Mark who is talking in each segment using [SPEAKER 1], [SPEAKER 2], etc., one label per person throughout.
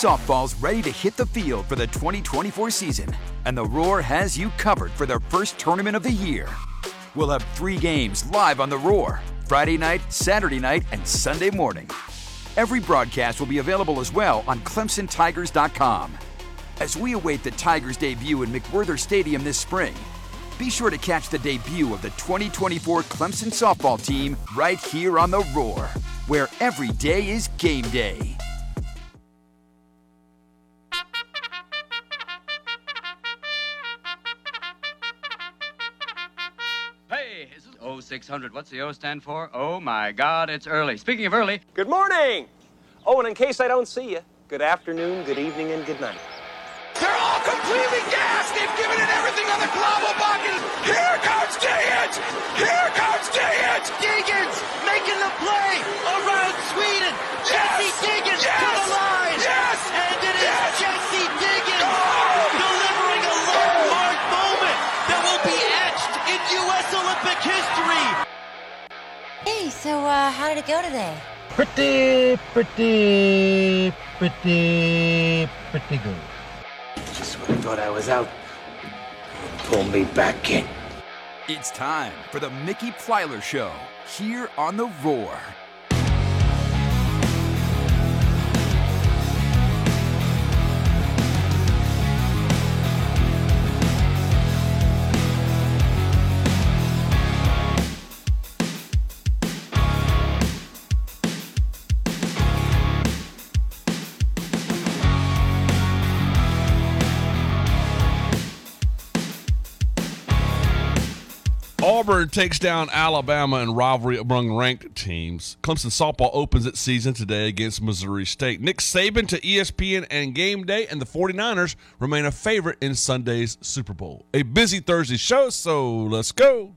[SPEAKER 1] Softball's ready to hit the field for the 2024 season, and the Roar has you covered for their first tournament of the year. We'll have three games live on the Roar Friday night, Saturday night, and Sunday morning. Every broadcast will be available as well on ClemsonTigers.com. As we await the Tigers' debut in McWhorter Stadium this spring, be sure to catch the debut of the 2024 Clemson softball team right here on the Roar, where every day is game day.
[SPEAKER 2] 600. What's the O stand for? Oh, my God, it's early. Speaking of early.
[SPEAKER 3] Good morning. Oh, and in case I don't see you, good afternoon, good evening, and good night.
[SPEAKER 4] They're all completely gassed. They've given it everything on the global bucket. Here comes Diggins! Here comes Diggins! Diggins making the play around Sweden. Yes! Jessie Diggins yes! to the line.
[SPEAKER 5] Hey, so uh, how did it go today?
[SPEAKER 6] Pretty, pretty, pretty, pretty good.
[SPEAKER 7] Just when I thought I was out, pull me back in.
[SPEAKER 1] It's time for the Mickey Plyler Show here on the Roar.
[SPEAKER 8] Auburn takes down Alabama in rivalry among ranked teams. Clemson softball opens its season today against Missouri State. Nick Saban to ESPN and Game Day, and the 49ers remain a favorite in Sunday's Super Bowl. A busy Thursday show, so let's go.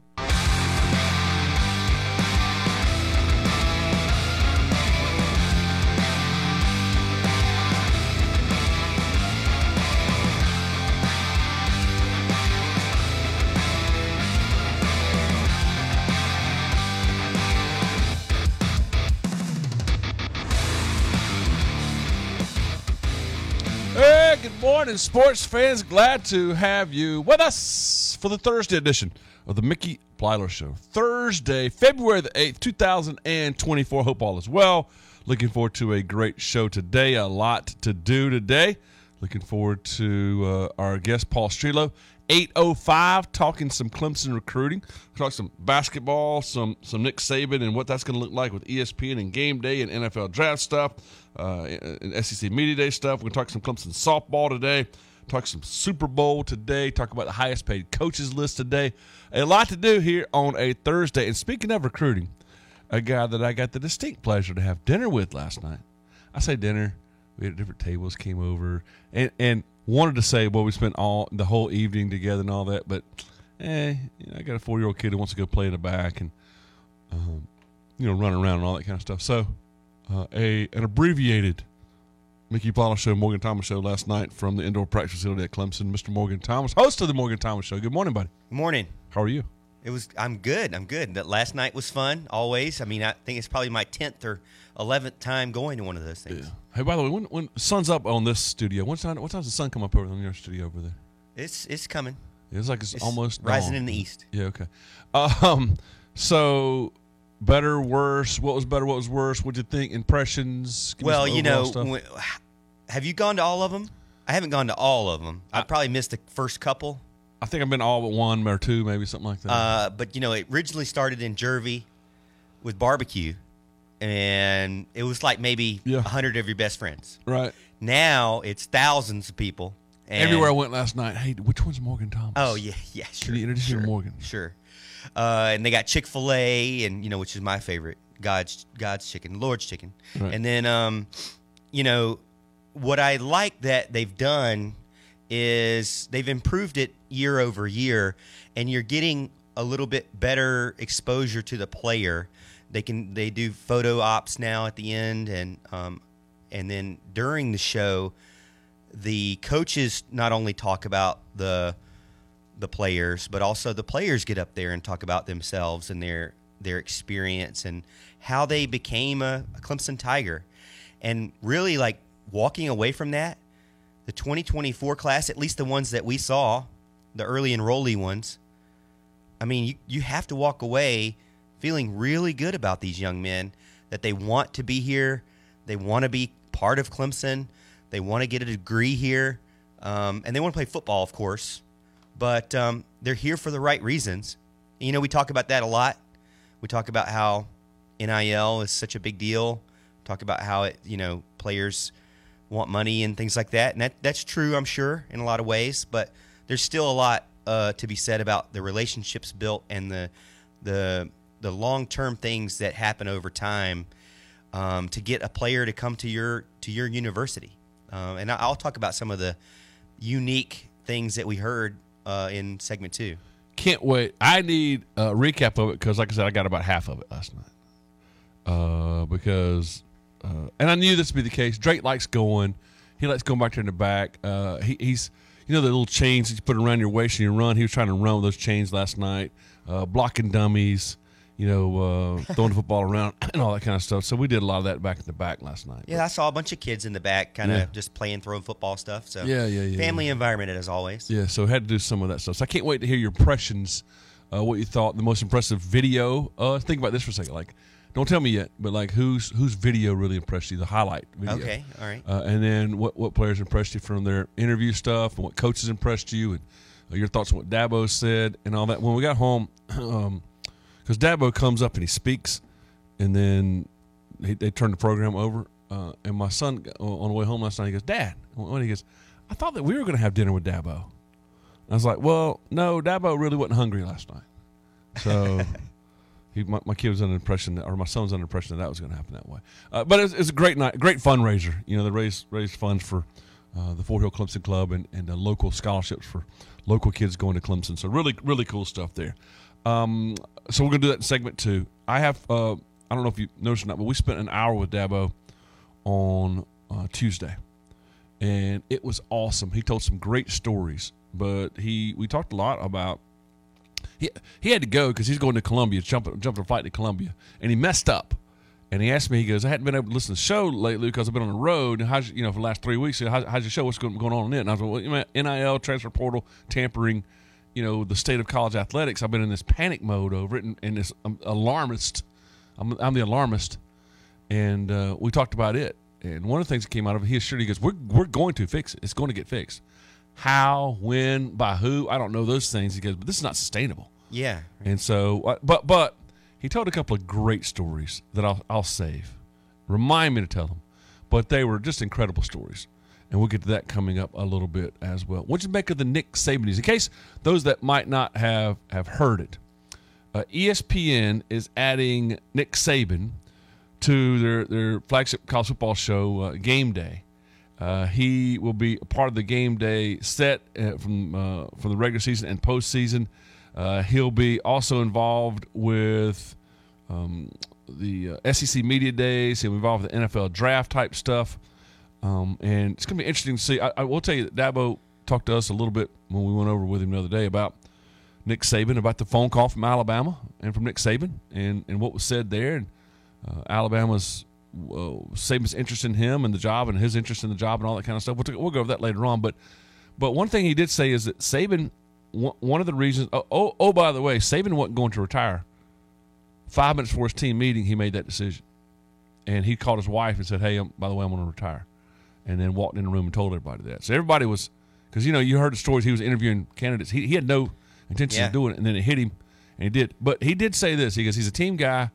[SPEAKER 8] Morning, sports fans. Glad to have you with us for the Thursday edition of the Mickey Plyler Show. Thursday, February the 8th, 2024. Hope all is well. Looking forward to a great show today. A lot to do today. Looking forward to uh, our guest, Paul Strelow. 805 talking some Clemson recruiting. Talk some basketball, some some Nick Saban and what that's going to look like with ESPN and game day and NFL draft stuff, uh, SEC media day stuff. We're going to talk some Clemson softball today. Talk some Super Bowl today. Talk about the highest paid coaches list today. A lot to do here on a Thursday. And speaking of recruiting, a guy that I got the distinct pleasure to have dinner with last night. I say dinner. We had different tables, came over, and and wanted to say, well, we spent all the whole evening together and all that, but eh, you know, I got a four year old kid who wants to go play in the back and um, you know run around and all that kind of stuff. So uh, a an abbreviated Mickey Paula show, Morgan Thomas show last night from the indoor practice facility at Clemson. Mr. Morgan Thomas, host of the Morgan Thomas show. Good morning, buddy.
[SPEAKER 9] Good Morning.
[SPEAKER 8] How are you?
[SPEAKER 9] It was. I'm good. I'm good. That last night was fun. Always. I mean, I think it's probably my tenth or eleventh time going to one of those things.
[SPEAKER 8] Hey, by the way, when when sun's up on this studio, what time what time's the sun come up over on your studio over there?
[SPEAKER 9] It's it's coming.
[SPEAKER 8] It's like it's,
[SPEAKER 9] It's
[SPEAKER 8] almost
[SPEAKER 9] rising
[SPEAKER 8] dawn.
[SPEAKER 9] in the east.
[SPEAKER 8] Yeah. Okay. Um. So better, worse. What was better? What was worse? What'd you think? Impressions.
[SPEAKER 9] Well, you know, when, have you gone to all of them? I haven't gone to all of them. I, probably missed the first couple.
[SPEAKER 8] I think I've been all but one or two, maybe something like that.
[SPEAKER 9] Uh, but you know, it originally started in Jervey with barbecue, and it was like maybe a
[SPEAKER 8] Yeah.
[SPEAKER 9] hundred of your best friends.
[SPEAKER 8] right.
[SPEAKER 9] Now it's thousands of people. And,
[SPEAKER 8] Everywhere I went last night. Hey, which one's Morgan Thomas?
[SPEAKER 9] Oh yeah, yeah, sure.
[SPEAKER 8] Can you introduce me to Morgan?
[SPEAKER 9] Sure. Uh, and they got Chick Fil A, and you know, which is my favorite, God's God's chicken, Lord's chicken.
[SPEAKER 8] Right.
[SPEAKER 9] And then, um, you know, what I like that they've done is they've improved it year over year, and you're getting a little bit better exposure to the player. They can they do photo ops now at the end, and um, and then during the show, the coaches not only talk about the the players, but also the players get up there and talk about themselves and their their experience and how they became a, a Clemson Tiger. And really, like walking away from that, the 2024 class, at least the ones that we saw, the early enrollee ones, I mean, you, you have to walk away feeling really good about these young men that they want to be here. They want to be part of Clemson. They want to get a degree here. Um, and they want to play football, of course. But um, they're here for the right reasons. You know, we talk about that a lot. We talk about how NIL is such a big deal. Talk about how it, you know, players want money and things like that. And that, that's true, I'm sure, in a lot of ways. But there's still a lot uh, to be said about the relationships built and the the the long term things that happen over time um, to get a player to come to your to your university. Um, and I'll talk about some of the unique things that we heard uh, in segment two.
[SPEAKER 8] Can't wait. I need a recap of it because, like I said, I got about half of it last night. Uh, because, uh, and I knew this would be the case. Drake likes going. He likes going back there in the back. Uh, he, he's, you know, the little chains that you put around your waist and you run. He was trying to run with those chains last night, uh, blocking dummies you know, uh, throwing the football around and all that kind of stuff. So we did a lot of that back in the back last night.
[SPEAKER 9] Yeah, I saw a bunch of kids in the back, kind of yeah. just playing, throwing football stuff. So
[SPEAKER 8] yeah, yeah, yeah.
[SPEAKER 9] Family
[SPEAKER 8] yeah.
[SPEAKER 9] environment as always.
[SPEAKER 8] Yeah, so had to do some of that stuff. So I can't wait to hear your impressions. Uh, what you thought the most impressive video? Uh, think about this for a second. Like, don't tell me yet, but like, whose whose video really impressed you? The highlight video.
[SPEAKER 9] Okay, all right.
[SPEAKER 8] Uh, and then what what players impressed you from their interview stuff, and what coaches impressed you, and uh, your thoughts on what Dabo said, and all that. When we got home. Um, because Dabo comes up and he speaks, and then he, they turn the program over. Uh, and my son on the way home last night, he goes, "Dad," when he goes, "I thought that we were going to have dinner with Dabo." I was like, "Well, no, Dabo really wasn't hungry last night." So he, my, my, kid was under the impression, that, or my son was under the impression that that was going to happen that way. Uh, but it's, it's, a great night, great fundraiser. You know, they raised raise funds for uh, the Fort Hill Clemson Club and and local scholarships for local kids going to Clemson. So really, really cool stuff there. Um, so we're gonna do that in segment two. I have uh, I don't know if you noticed or not, but we spent an hour with Dabo on uh, Tuesday, and it was awesome. He told some great stories, but he we talked a lot about he he had to go because he's going to Columbia, jumping jumping a flight to Columbia, and he messed up. And he asked me, he goes, I hadn't been able to listen to the show lately because I've been on the road. And how's you know for the last three weeks? How's, how's your show? What's going, going on in it? And I was like, well, NIL transfer portal tampering you know the state of college athletics. I've been in this panic mode over it and, and this um, alarmist. I'm, I'm, the alarmist, and uh, we talked about it. And one of the things that came out of it, he assured he goes, "We're we're going to fix it. It's going to get fixed. How, when, by who? I don't know those things." He goes, "But this is not sustainable."
[SPEAKER 9] Yeah.
[SPEAKER 8] And so, uh, but but he told a couple of great stories that I'll I'll save. Remind me to tell them, but they were just incredible stories and we'll get to that coming up a little bit as well. What you make of the Nick Saban news? In case those that might not have have heard it, uh, ESPN is adding Nick Saban to their their flagship college football show, uh, Game Day. Uh, he will be a part of the game day set uh, from uh, from the regular season and postseason. Uh, he'll be also involved with um, the SEC media days. He'll be involved with the NFL draft type stuff. Um, and it's going to be interesting to see. I, I, will tell you that Dabo talked to us a little bit when we went over with him the other day about Nick Saban, about the phone call from Alabama and from Nick Saban, and, and what was said there, and uh, Alabama's uh, Saban's interest in him and the job, and his interest in the job, and all that kind of stuff. We'll, we'll go over that later on. But but one thing he did say is that Saban, one of the reasons. Oh, oh, oh by the way, Saban wasn't going to retire. Five minutes before his team meeting, he made that decision, and he called his wife and said, "Hey, by the way, I'm going to retire." And then walked in the room and told everybody that. So everybody was, because you know you heard the stories. He was interviewing candidates. He, he had no intention yeah. of doing it, and then it hit him, and he did. But he did say this. He goes, he's a team guy,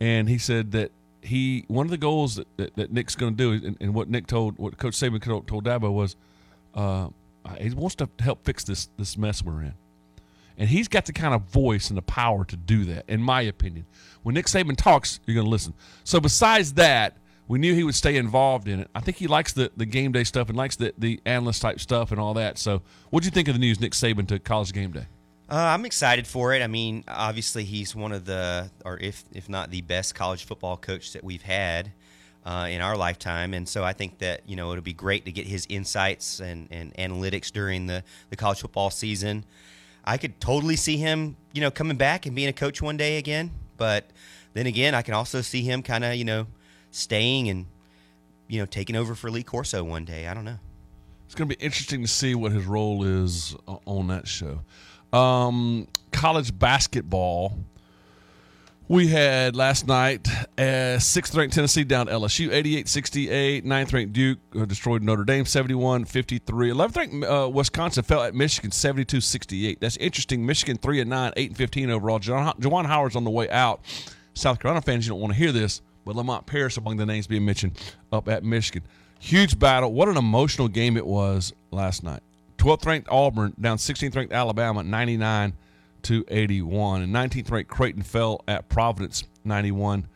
[SPEAKER 8] and he said that he one of the goals that, that, that Nick's going to do, and, and, what Nick told, what Coach Saban told, told Dabo was, uh, he wants to help fix this this mess we're in. And he's got the kind of voice and the power to do that, in my opinion. When Nick Saban talks, you're going to listen. So, besides that, we knew he would stay involved in it. I think he likes the, the game day stuff and likes the, the analyst type stuff and all that. So, what do you think of the news Nick Saban to college game day?
[SPEAKER 9] Uh, I'm excited for it. I mean, obviously he's one of the, or if if not the best college football coach that we've had uh, in our lifetime, and so I think that you know it'll be great to get his insights and, and analytics during the the college football season. I could totally see him, you know, coming back and being a coach one day again. But then again, I can also see him kind of, you know, staying and you know, taking over for Lee Corso one day. I don't know.
[SPEAKER 8] It's going to be interesting to see what his role is on that show. Um, college basketball. We had last night uh, sixth ranked Tennessee down LSU 88 68. Ninth ranked Duke uh, destroyed Notre Dame 71 53. 11th ranked uh, Wisconsin fell at Michigan 72 68. That's interesting. Michigan 3 and 9, 8 and 15 overall. Juwan Howard's on the way out. South Carolina fans, you don't want to hear this, but Lamont Paris among the names being mentioned up at Michigan. Huge battle. What an emotional game it was last night. 12th ranked Auburn down 16th ranked Alabama 99 to 81. And 19th ranked Creighton fell at Providence 91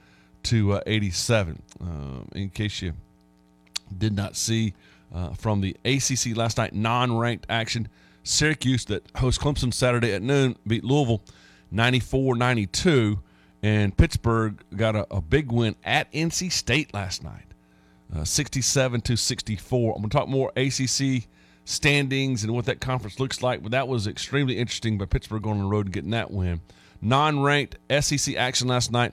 [SPEAKER 8] to uh, 87. Um, in case you did not see uh, from the ACC last night, non ranked action, Syracuse that hosts Clemson Saturday at noon beat Louisville 94 92. And Pittsburgh got a, a big win at NC State last night, uh, 67 to 64. I'm going to talk more ACC standings and what that conference looks like, but that was extremely interesting by Pittsburgh going on the road and getting that win. Non-ranked SEC action last night.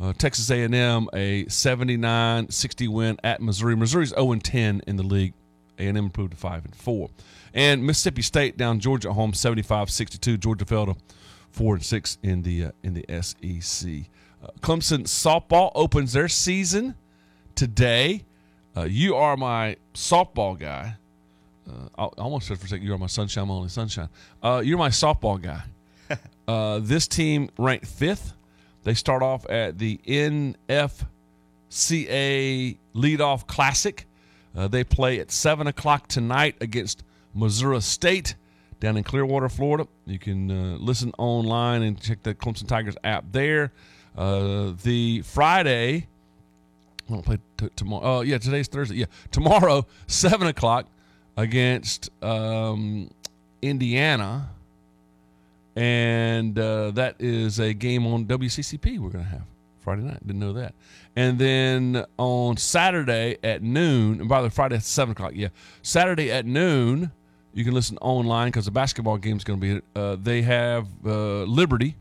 [SPEAKER 8] Uh, Texas A&M a 79-60 win at Missouri. Missouri's 0-10 in the league. A&M improved to 5 and 4. And Mississippi State down Georgia home 75-62. Georgia fell to 4 and 6 in the uh, in the SEC. Uh, Clemson softball opens their season today. Uh, you are my softball guy. Uh, I almost said for a second, you are my sunshine, my only sunshine. Uh, you're my softball guy. uh, this team ranked fifth. They start off at the NFCA Leadoff Classic. Uh, they play at 7 o'clock tonight against Missouri State down in Clearwater, Florida. You can uh, listen online and check the Clemson Tigers app there. Uh, the Friday, I don't play t- tomorrow. Oh, yeah, today's Thursday. Yeah, tomorrow, 7 o'clock against um, Indiana. And uh, that is a game on WCCP we're going to have Friday night. Didn't know that. And then on Saturday at noon, and by the way, Friday at 7 o'clock, yeah. Saturday at noon, you can listen online because the basketball game is going to be, uh, they have uh, Liberty.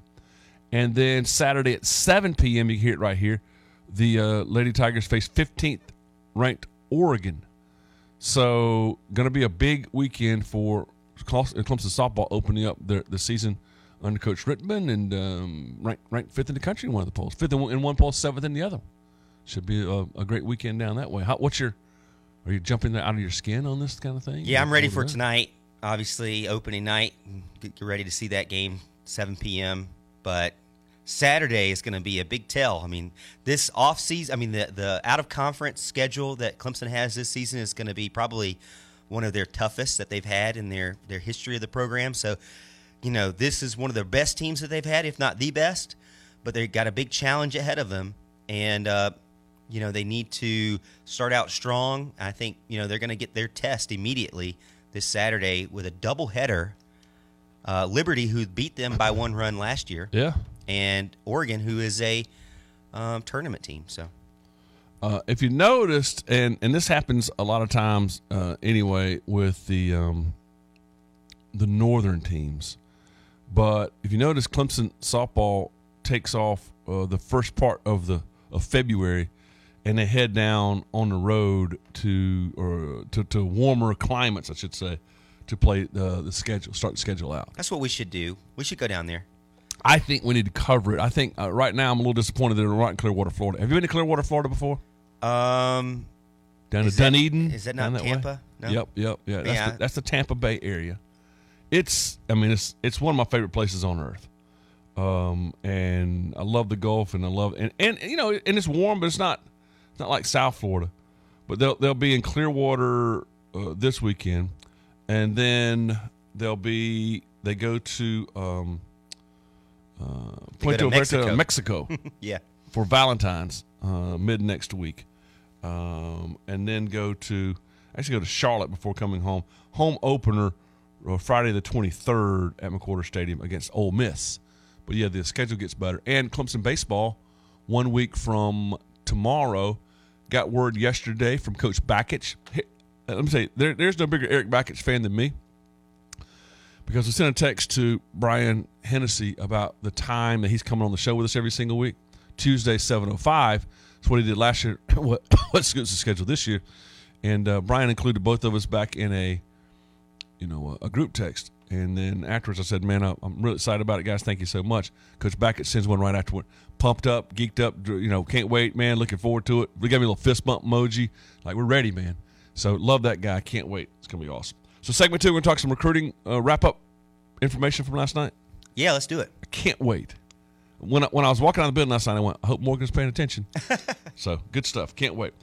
[SPEAKER 8] And then Saturday at 7 p.m., you hear it right here. The uh, Lady Tigers face 15th ranked Oregon. So, going to be a big weekend for Clemson softball opening up the, the season under Coach Rittman and um, ranked, ranked fifth in the country in one of the polls. Fifth in one, in one poll, seventh in the other. Should be a, a great weekend down that way. How, what's your, are you jumping out of your skin on this kind of thing?
[SPEAKER 9] Yeah, I'm ready for
[SPEAKER 8] that?
[SPEAKER 9] tonight. Obviously, opening night. Get ready to see that game, 7 p.m. But Saturday is going to be a big tell. I mean, this off season, I mean, the the out of conference schedule that Clemson has this season is going to be probably one of their toughest that they've had in their their history of the program. So, you know, this is one of their best teams that they've had, if not the best. But they've got a big challenge ahead of them, and uh, you know they need to start out strong. I think you know they're going to get their test immediately this Saturday with a doubleheader. Uh, Liberty, who beat them by one run last year,
[SPEAKER 8] Yeah.
[SPEAKER 9] and Oregon, who is a um, tournament team. So
[SPEAKER 8] Uh, if you noticed, and and this happens a lot of times uh, anyway with the um, the northern teams, but if you notice, Clemson softball takes off uh, the first part of the of February, and they head down on the road to or to, to warmer climates, I should say, to play uh, the schedule, start the schedule out.
[SPEAKER 9] that's what we should do. We should go down there.
[SPEAKER 8] I think we need to cover it. I think uh, right now I'm a little disappointed that we're not in Clearwater, Florida. Have you been to Clearwater, Florida before?
[SPEAKER 9] Um,
[SPEAKER 8] Down to Dunedin.
[SPEAKER 9] is that not
[SPEAKER 8] way?
[SPEAKER 9] Tampa? No?
[SPEAKER 8] Yep, yep, yeah. That's,
[SPEAKER 9] Yeah.
[SPEAKER 8] The, that's the Tampa Bay area. It's, I mean, it's it's one of my favorite places on earth. Um, and I love the Gulf, and I love and and you know, and it's warm, but it's not not like South Florida. But they'll they'll be in Clearwater uh, this weekend, and then they'll be they go to um, uh, Puerto
[SPEAKER 9] Mexico.
[SPEAKER 8] Mexico
[SPEAKER 9] Yeah,
[SPEAKER 8] for Valentine's uh, mid next week, um, and then go to actually go to Charlotte before coming home. Home opener uh, Friday the twenty third at McWhorter Stadium against Ole Miss. But yeah, the schedule gets better. And Clemson baseball, one week from tomorrow, got word yesterday from Coach Bakich. Uh, Let me say, there, there's no bigger Erik Bakich fan than me because we sent a text to Brian Hennessy about the time that he's coming on the show with us every single week, Tuesday, 7.05. That's what he did last year. what what Scoots' schedule this year, and uh, Brian included both of us back in a, you know, a group text. And then afterwards, I said, "Man, I- I'm really excited about it, guys. Thank you so much." Coach Backett sends one right afterward. Pumped up, geeked up. You know, can't wait, man. Looking forward to it. We gave me a little fist bump emoji. Like we're ready, man. So love that guy. Can't wait. It's gonna be awesome. So segment two, we're gonna talk some recruiting uh, wrap up information from last night.
[SPEAKER 9] Yeah, let's do it.
[SPEAKER 8] I can't wait. When I, when I was walking out of the building last night, I went, I hope Morgan's paying attention. so good stuff. Can't wait.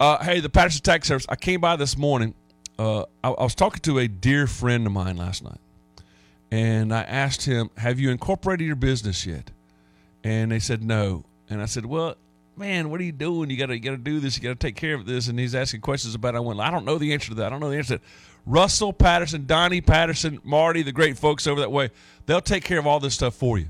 [SPEAKER 8] Uh, hey, the Patterson Tax Service. I came by this morning. Uh, I, I was talking to a dear friend of mine last night, and I asked him, "Have you incorporated your business yet?" And they said no. And I said, "Well, man, what are you doing? You gotta you gotta do this. You gotta take care of this." And he's asking questions about. It. I went, "I don't know the answer to that. I don't know the answer." to that." Russell Patterson, Donnie Patterson, Marty, the great folks over that way, they'll take care of all this stuff for you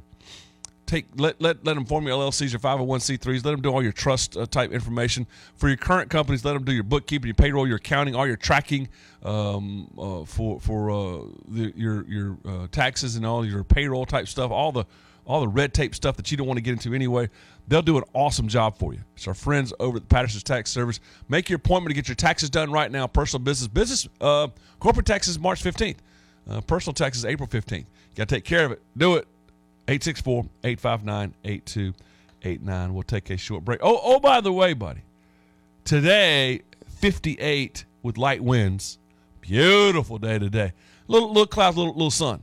[SPEAKER 8] take let let let them form your LLCs, your 501c3s. Let them do all your trust uh, type information for your current companies. Let them do your bookkeeping, your payroll, your accounting, all your tracking um, uh, for for uh, the, your your uh, taxes and all your payroll type stuff. All the all the red tape stuff that you don't want to get into anyway. They'll do an awesome job for you. It's our friends over at the Patterson's Tax Service. Make your appointment to get your taxes done right now. Personal business, business, uh, corporate taxes March 15th. Uh, personal taxes April 15th. You got to take care of it. Do it. 864 859 8289. We'll take a short break. Oh, oh, by the way, buddy, today, 58 with light winds. Beautiful day today. Little, little clouds, little, little sun.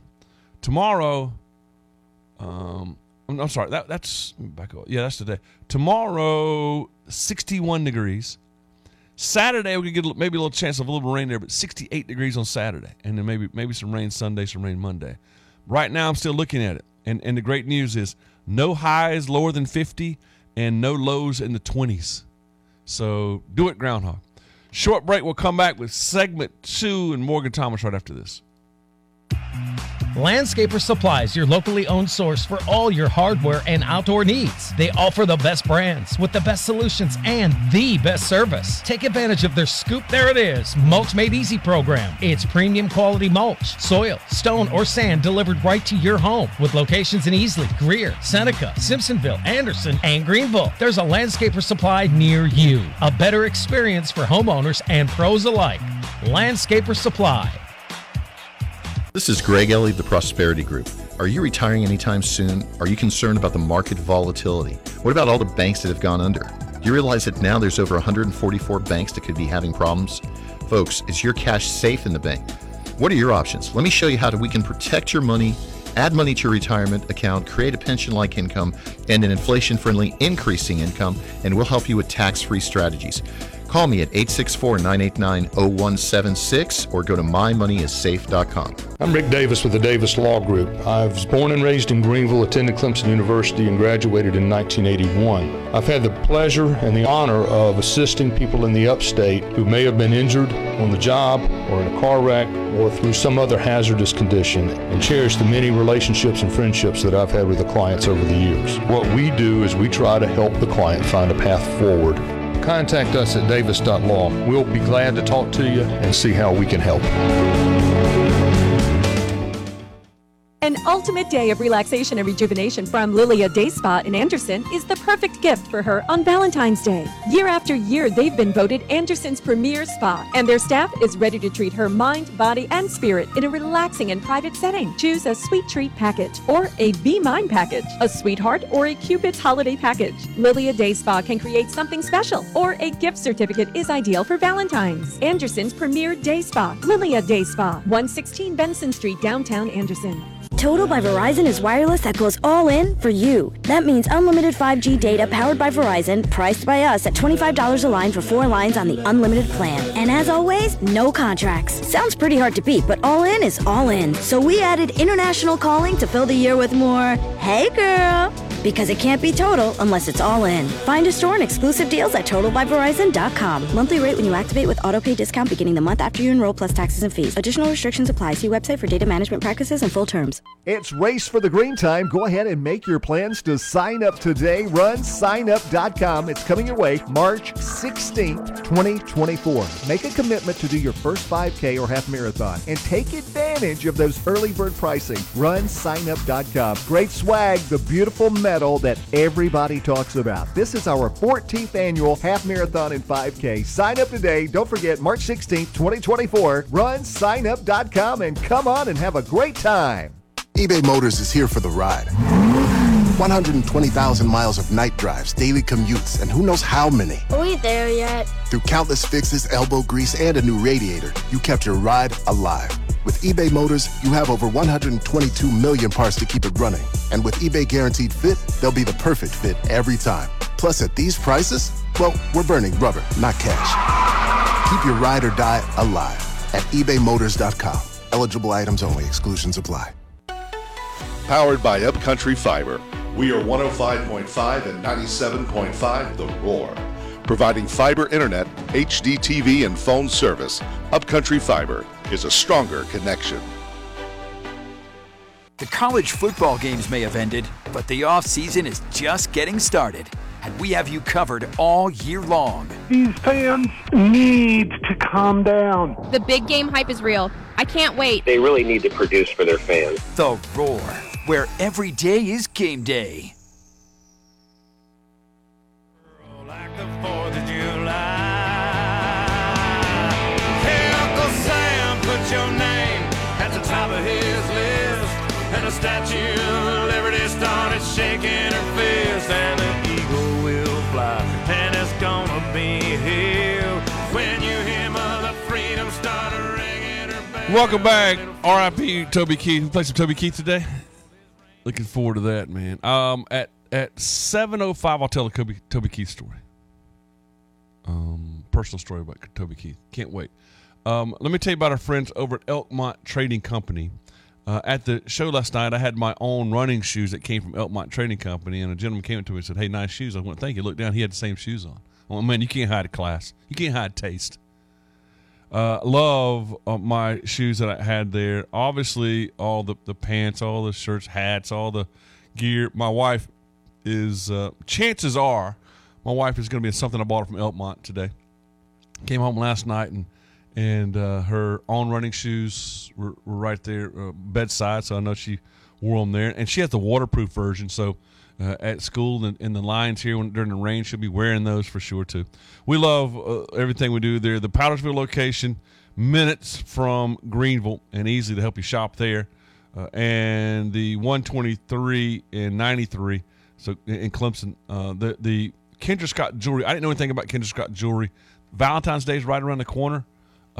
[SPEAKER 8] Tomorrow, um, I'm, I'm sorry, that, that's back up. Yeah, that's today. Tomorrow, 61 degrees. Saturday, we could get maybe a little chance of a little rain there, but 68 degrees on Saturday, and then maybe maybe some rain Sunday, some rain Monday. Right now, I'm still looking at it, and and the great news is no highs lower than 50, and no lows in the 20s. So do it, groundhog. Short break. We'll come back with segment two and Morgan Thomas right after this.
[SPEAKER 10] Landscaper Supplies, your locally owned source for all your hardware and outdoor needs. They offer the best brands with the best solutions and the best service. Take advantage of their Scoop There It Is Mulch Made Easy program. It's premium quality mulch, soil, stone, or sand delivered right to your home with locations in Easley, Greer, Seneca, Simpsonville, Anderson, and Greenville. There's a landscaper supply near you. A better experience for homeowners and pros alike. Landscaper Supply.
[SPEAKER 11] This is Greg Ellie of the Prosperity Group. Are you retiring anytime soon? Are you concerned about the market volatility? What about all the banks that have gone under? Do you realize that now there's over 144 banks that could be having problems? Folks, is your cash safe in the bank? What are your options? Let me show you how to, we can protect your money, add money to your retirement account, create a pension like income, and an inflation friendly increasing income, and we'll help you with tax free strategies. Call me at 864 989 0176 or go to mymoneyissafe.com.
[SPEAKER 12] I'm Rick Davis with the Davis Law Group. I was born and raised in Greenville, attended Clemson University, and graduated in 1981. I've had the pleasure and the honor of assisting people in the upstate who may have been injured on the job or in a car wreck or through some other hazardous condition and cherish the many relationships and friendships that I've had with the clients over the years. What we do is we try to help the client find a path forward. Contact us at davis.law. We'll be glad to talk to you and see how we can help.
[SPEAKER 13] An ultimate day of relaxation and rejuvenation from Lilia Day Spa in Anderson is the perfect gift for her on Valentine's Day. Year after year, they've been voted Anderson's premier spa, and their staff is ready to treat her mind, body, and spirit in a relaxing and private setting. Choose a sweet treat package or a Be Mine package, a sweetheart or a Cupid's holiday package. Lilia Day Spa can create something special, or a gift certificate is ideal for Valentine's. Anderson's premier day spa, Lilia Day Spa, 116 Benson Street, downtown Anderson.
[SPEAKER 14] Total by Verizon is wireless that goes all in for you. That means unlimited 5G data powered by Verizon, priced by us at $25 a line for four lines on the unlimited plan. And as always, no contracts. Sounds pretty hard to beat, but all in is all in. So we added international calling to fill the year with more, hey girl, because it can't be total unless it's all in. Find a store and exclusive deals at totalbyverizon.com. Monthly rate when you activate with autopay discount beginning the month after you enroll plus taxes and fees. Additional restrictions apply. See website for data management practices and full terms.
[SPEAKER 15] It's Race for the Green Time. Go ahead and make your plans to sign up today. Run signup.com. It's coming your way March 16th, 2024. Make a commitment to do your first 5K or half marathon and take advantage of those early bird pricing. Run signup.com. Great swag, the beautiful medal that everybody talks about. This is our 14th annual half marathon and 5K. Sign up today. Don't forget March 16th, 2024. Run signup.com and come on and have a great time.
[SPEAKER 16] eBay Motors is here for the ride. 120,000 miles of night drives, daily commutes, and who knows how many.
[SPEAKER 17] Are we there yet?
[SPEAKER 16] Through countless fixes, elbow grease, and a new radiator, you kept your ride alive. With eBay Motors, you have over 122 million parts to keep it running. And with eBay Guaranteed Fit, they'll be the perfect fit every time. Plus, at these prices, well, we're burning rubber, not cash. Keep your ride or die alive at ebaymotors.com. Eligible items only, exclusions apply.
[SPEAKER 18] Powered by Upcountry Fiber. We are 105.5 and 97.5 The Roar. Providing fiber internet, HD TV, and phone service, Upcountry Fiber is a stronger connection.
[SPEAKER 1] The college football games may have ended, but the offseason is just getting started. And we have you covered all year long.
[SPEAKER 19] These fans need to calm down.
[SPEAKER 20] The big game hype is real. I can't wait.
[SPEAKER 3] They really need to produce for their fans.
[SPEAKER 1] The Roar, where every day is game day.
[SPEAKER 4] Statue of Liberty started shaking her fist. And the eagle will fly, and it's gonna be here. When you hear Mother Freedom start ringing her bell.
[SPEAKER 8] Welcome back, R.I.P. Toby Keith. We play some Toby Keith today. Looking forward to that, man. Um, at at seven oh five, I'll tell a Toby, Toby Keith story. Um, personal story about Toby Keith. Can't wait. Um, let me tell you about our friends over at Elkmont Trading Company. Uh, at the show last night, I had my own running shoes that came from Elkmont Trading Company, and a gentleman came up to me and said, "Hey, nice shoes." I went, "Thank you." Look down, he had the same shoes on. Well, man, you can't hide class. You can't hide taste. Uh, love uh, my shoes that I had there. Obviously, all the, the pants, all the shirts, hats, all the gear. My wife is, uh, chances are, my wife is going to be in something I bought from Elkmont today. Came home last night and and uh, her on running shoes were, were right there uh, bedside, so I know she wore them there. And she has the waterproof version, so uh, at school and in the lines here when, during the rain, she'll be wearing those for sure too. We love uh, everything we do there. The Powdersville location, minutes from Greenville, and easy to help you shop there. Uh, and the 123 and 93, so in Clemson, uh, the the Kendra Scott jewelry. I didn't know anything about Kendra Scott jewelry. Valentine's Day is right around the corner.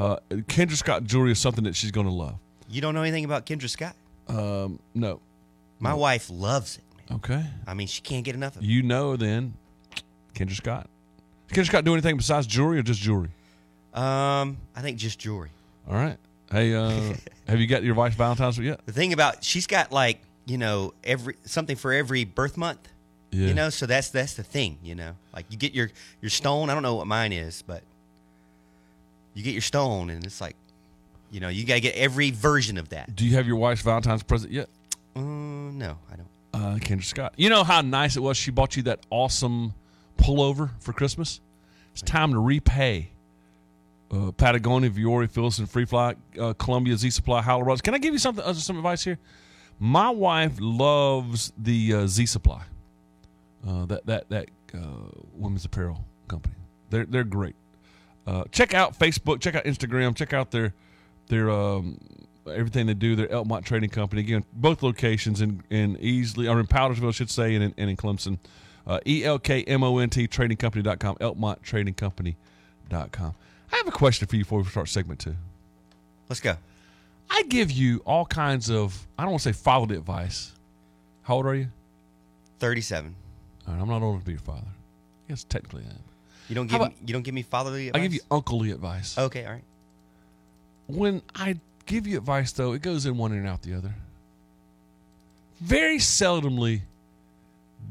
[SPEAKER 8] Uh, Kendra Scott jewelry is something that she's going to love.
[SPEAKER 9] You don't know anything about Kendra Scott?
[SPEAKER 8] Um, no.
[SPEAKER 9] My wife loves it.
[SPEAKER 8] Okay.
[SPEAKER 9] I mean, she can't get enough of it.
[SPEAKER 8] You know then, Kendra Scott. Does Kendra Scott do anything besides jewelry or just jewelry?
[SPEAKER 9] Um, I think just jewelry.
[SPEAKER 8] All right. Hey, uh, have you got your wife's Valentine's yet?
[SPEAKER 9] The thing about she's got like you know every something for every birth month.
[SPEAKER 8] Yeah.
[SPEAKER 9] You know, so that's that's the thing. You know, like you get your your stone. I don't know what mine is, but you get your stone, and it's like, you know, you got to get every version of that.
[SPEAKER 8] Do you have your wife's Valentine's present yet?
[SPEAKER 9] Uh, no, I don't.
[SPEAKER 8] Uh, Kendra Scott. You know how nice it was? She bought you that awesome pullover for Christmas. It's time to repay. Uh, Patagonia, Vuori, Filson, Free Fly, uh, Columbia, Z Supply, Howler Brothers. Can I give you something? Uh, some advice here. My wife loves the uh, Z Supply. Uh, that that that uh, women's apparel company. They're they're great. Uh, check out Facebook. Check out Instagram. Check out their their um, everything they do. Their Elkmont Trading Company. Again, both locations in in Easley or in Powdersville, I should say, and in, and in Clemson. Uh, E L K M O N T Trading company Company.com. Elkmont Trading Company.com. I have a question for you before we start segment two.
[SPEAKER 9] Let's go.
[SPEAKER 8] I give you all kinds of I don't want to say fatherly advice. How old are you?
[SPEAKER 9] Thirty-seven.
[SPEAKER 8] All right, I'm not old enough to be your father. I guess technically I am.
[SPEAKER 9] You don't give
[SPEAKER 8] about-
[SPEAKER 9] me, you don't give me fatherly advice.
[SPEAKER 8] I give you unclely advice.
[SPEAKER 9] Okay, all right.
[SPEAKER 8] When I give you advice, though, it goes in one and out the other. Very seldomly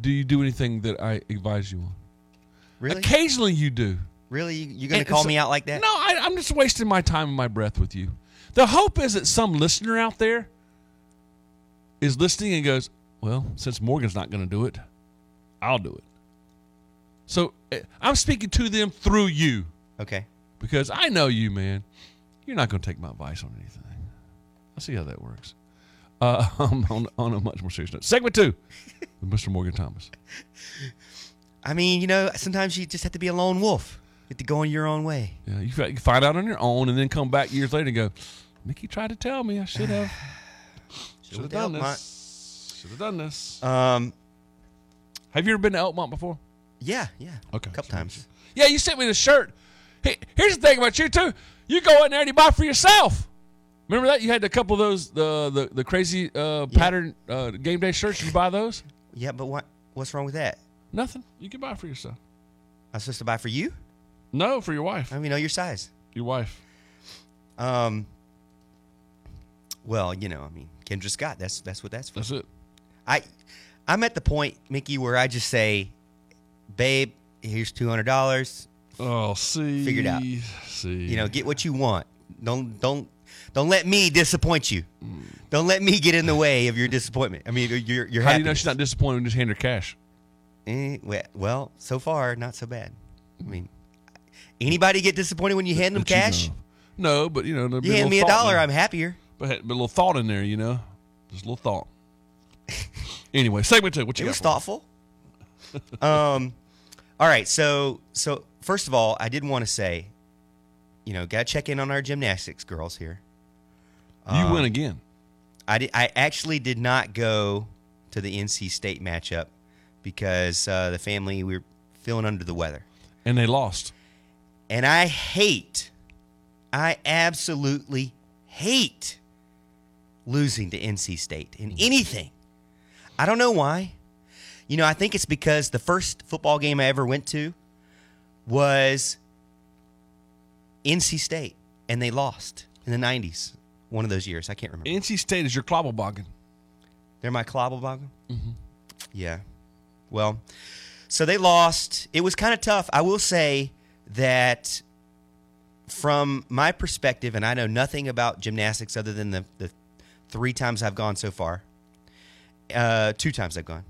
[SPEAKER 8] do you do anything that I advise you on.
[SPEAKER 9] Really?
[SPEAKER 8] Occasionally you do.
[SPEAKER 9] Really, you, you gonna call
[SPEAKER 8] so-
[SPEAKER 9] me out like that?
[SPEAKER 8] No, I, I'm just wasting my time and my breath with you. The hope is that some listener out there is listening and goes, "Well, since Morgan's not going to do it, I'll do it." So eh, I'm speaking to them through you
[SPEAKER 9] Okay.
[SPEAKER 8] because I know you, man. You're not going to take my advice on anything. I see how that works. Uh, on, on a much more serious note, segment two with Mr. Morgan Thomas.
[SPEAKER 9] I mean, you know, sometimes you just have to be a lone wolf. You have to go on your own way.
[SPEAKER 8] Yeah, you fi- find out on your own, and then come back years later and go, Mickey tried to tell me I should have. Should have done this. Should have done this.
[SPEAKER 9] Um,
[SPEAKER 8] have you ever been to Elkmont before?
[SPEAKER 9] Yeah, yeah.
[SPEAKER 8] Okay.
[SPEAKER 9] A couple times.
[SPEAKER 8] Yeah, you sent me the shirt. Hey, here's the thing about you too. You go in there and you buy for yourself. Remember that you had a couple of those the the, the crazy uh, pattern uh, game day shirts. You buy those?
[SPEAKER 9] Yeah, but what what's wrong with that?
[SPEAKER 8] Nothing. You can buy for yourself.
[SPEAKER 9] I'm supposed to buy for you?
[SPEAKER 8] No, for your wife.
[SPEAKER 9] I don't know your size.
[SPEAKER 8] Your wife.
[SPEAKER 9] Um. Well, you know, I mean, Kendra Scott. That's that's what that's for.
[SPEAKER 8] That's it.
[SPEAKER 9] I, I'm at the point, Mickey, where I just say, "Babe, here's two hundred dollars.
[SPEAKER 8] Oh, see,
[SPEAKER 9] figure it out.
[SPEAKER 8] See,
[SPEAKER 9] You know, get what you want. Don't don't don't let me disappoint you. Don't let me get in the way of your disappointment. I mean, your your
[SPEAKER 8] How do you know she's not disappointed when you just hand her cash?
[SPEAKER 9] Eh, well, so far, not so bad. I mean, anybody get disappointed when you hand them
[SPEAKER 8] That you
[SPEAKER 9] cash?
[SPEAKER 8] know. No, but you know,
[SPEAKER 9] You hand me a dollar. I'm happier.
[SPEAKER 8] But, but a little thought in there, you know, just a little thought. anyway, segment two. What you
[SPEAKER 9] it
[SPEAKER 8] got?
[SPEAKER 9] was thoughtful. um, all right. So, so first of all, I did want to say, you know, got to check in on our gymnastics girls here.
[SPEAKER 8] You
[SPEAKER 9] Um,
[SPEAKER 8] win again.
[SPEAKER 9] I did, I actually did not go to the NC State matchup because uh, the family we were feeling under the weather,
[SPEAKER 8] and they lost.
[SPEAKER 9] And I hate, I absolutely hate losing to NC State in anything. I don't know why. You know, I think it's because the first football game I ever went to was NC State, and they lost in the '90s. One of those years, I can't remember.
[SPEAKER 8] NC State is your clobberboggin.
[SPEAKER 9] They're my clobberboggin. Yeah. Well, so they lost. It was kind of tough. I will say that from my perspective, and I know nothing about gymnastics other than the, the three times I've gone so far, uh, two times I've gone,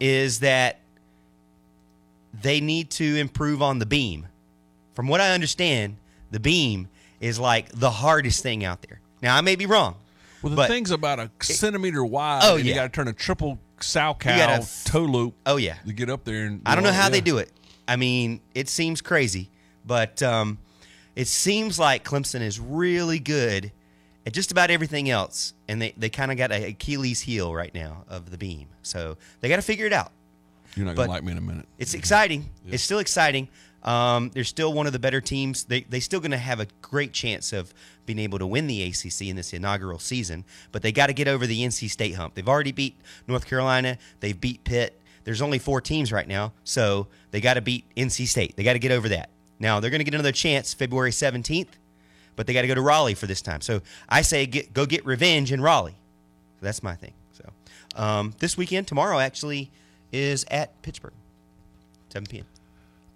[SPEAKER 9] is that they need to improve on the beam. From what I understand, the beam is like the hardest thing out there. Now, I may be wrong.
[SPEAKER 8] Well, the
[SPEAKER 9] but
[SPEAKER 8] thing's about a centimeter wide.
[SPEAKER 9] Oh,
[SPEAKER 8] and You got to turn a triple salchow
[SPEAKER 9] gotta-
[SPEAKER 8] toe loop.
[SPEAKER 9] Oh yeah,
[SPEAKER 8] to get up there and
[SPEAKER 9] I don't know how they do it. I mean, it seems crazy, but um, it seems like Clemson is really good just about everything else, and they, they kind of got a Achilles heel right now of the beam. So they got to figure it out.
[SPEAKER 8] You're not gonna like me in a minute.
[SPEAKER 9] It's exciting. It's still exciting. Um, they're still one of the better teams. They they still going to have a great chance of being able to win the ACC in this inaugural season. But they got to get over the NC State hump. They've already beat North Carolina. They've beat Pitt. There's only four teams right now, so they got to beat NC State. They got to get over that. Now they're going to get another chance February 17th, but they got to go to Raleigh for this time. So I say get, go get revenge in Raleigh. That's my thing. So um, this weekend, tomorrow actually is at Pittsburgh, 7 p.m.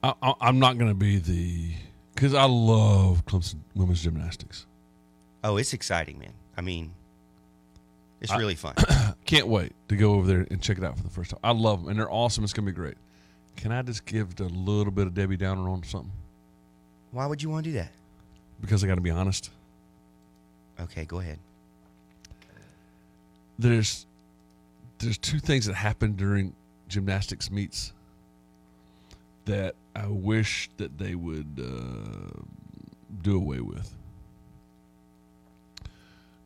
[SPEAKER 8] I, I'm not going to be the because I love Clemson women's gymnastics.
[SPEAKER 9] Oh, it's exciting, man. I mean, it's
[SPEAKER 8] I-
[SPEAKER 9] really fun.
[SPEAKER 8] Can't wait to go over there and check it out for the first time. I love them and they're awesome. It's going to be great. Can I just give a little bit of Debbie Downer on something?
[SPEAKER 9] Why would you want to do that?
[SPEAKER 8] Because I got to be honest.
[SPEAKER 9] Okay, go ahead.
[SPEAKER 8] There's there's two things that happen during gymnastics meets that I wish that they would uh, do away with.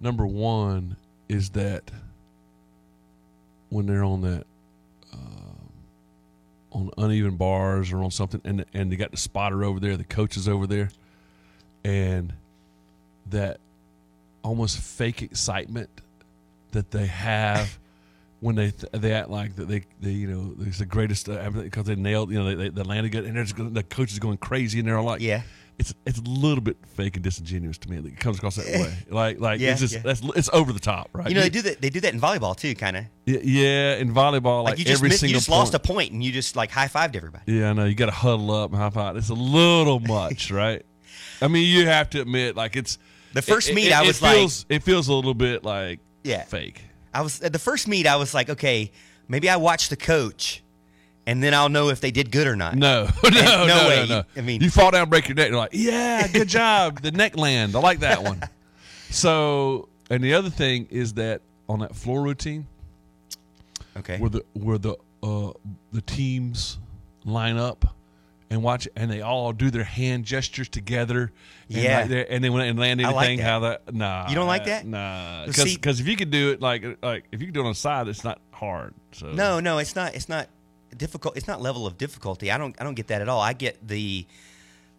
[SPEAKER 8] Number one is that when they're on that um, on uneven bars or on something, and and they got the spotter over there, the coach is over there, and that almost fake excitement that they have when they th- they act like that they, they you know it's the greatest uh, because they nailed you know they, they, they landed good and just the coach is going crazy and they're like
[SPEAKER 9] yeah
[SPEAKER 8] it's it's a little bit fake and disingenuous to me it comes across that way like like
[SPEAKER 9] Yeah,
[SPEAKER 8] it's just
[SPEAKER 9] yeah.
[SPEAKER 8] that's it's over the top right
[SPEAKER 9] You know, they do that. They do that in volleyball too, kind of.
[SPEAKER 8] yeah, yeah in volleyball like,
[SPEAKER 9] Like, you just
[SPEAKER 8] every
[SPEAKER 9] missed, you
[SPEAKER 8] single
[SPEAKER 9] just lost a
[SPEAKER 8] point-
[SPEAKER 9] point and you just like high fived everybody.
[SPEAKER 8] yeah, I know. You got to huddle up and high five. It's a little much, right? I mean, you have to admit, like it's
[SPEAKER 9] The first
[SPEAKER 8] it-
[SPEAKER 9] meet,
[SPEAKER 8] it-
[SPEAKER 9] I
[SPEAKER 8] it
[SPEAKER 9] was
[SPEAKER 8] like, it feels a little bit like
[SPEAKER 9] Yeah.
[SPEAKER 8] fake.
[SPEAKER 9] I was at the first meet. I was like, okay, maybe I watch the coach, and then I'll know if they did good or not.
[SPEAKER 8] No, no, no, no,
[SPEAKER 9] way.
[SPEAKER 8] no.
[SPEAKER 9] I mean,
[SPEAKER 8] you fall down, break your neck. You're like, yeah, good job, the neck land. I like that one. So, and the other thing is that on that floor routine.
[SPEAKER 9] Okay.
[SPEAKER 8] Where the where the uh, the teams line up and watch, and they all do their hand gestures together. And
[SPEAKER 9] Yeah.
[SPEAKER 8] like and they land
[SPEAKER 9] I like
[SPEAKER 8] anything,
[SPEAKER 9] that.
[SPEAKER 8] how that nah.
[SPEAKER 9] You don't like that?
[SPEAKER 8] Nah, because if you could do it like like if you could do it on the side, it's not hard. So
[SPEAKER 9] No, no, it's not. It's not difficult. It's not level of difficulty. I don't. I don't get that at all. I get the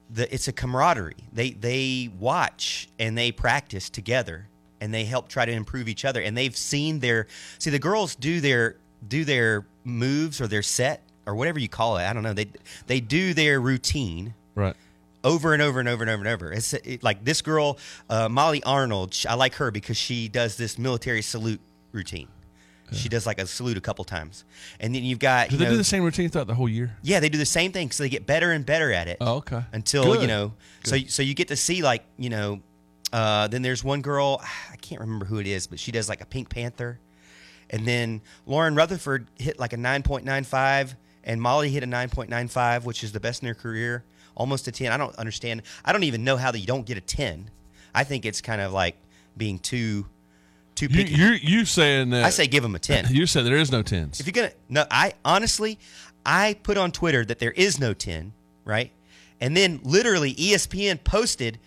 [SPEAKER 9] the. It's a camaraderie. They they watch and they practice together and they help try to improve each other. And they've seen their see the girls do their do their moves or their set or whatever you call it. I don't know. They they do their routine
[SPEAKER 8] right
[SPEAKER 9] over and over and over and over and over. It's it, like this girl, uh, Molly Arnold. I like her because she does this military salute routine. She does like a salute a couple times, and then you've got.
[SPEAKER 8] Do
[SPEAKER 9] you
[SPEAKER 8] they
[SPEAKER 9] know-
[SPEAKER 8] do the same routine throughout the whole year?
[SPEAKER 9] Yeah, they do the same thing, so they get better and better at it.
[SPEAKER 8] Oh, okay.
[SPEAKER 9] Until you
[SPEAKER 8] Good.
[SPEAKER 9] know, so so you get to see like you know, uh, then there's one girl I can't remember who it is, but she does like a Pink Panther, and then Lauren Rutherford hit like a nine point nine five, and Molly hit a nine point nine five, which is the best in her career, almost a ten. I don't understand. I don't even know how that you don't get a ten. I think it's kind of like being too too
[SPEAKER 8] You
[SPEAKER 9] picky.
[SPEAKER 8] you you saying that?
[SPEAKER 9] I say give them a 10.
[SPEAKER 8] You said there is no tens.
[SPEAKER 9] If you're gonna no, I honestly, I put on Twitter that there is no ten, right? And then literally ESPN posted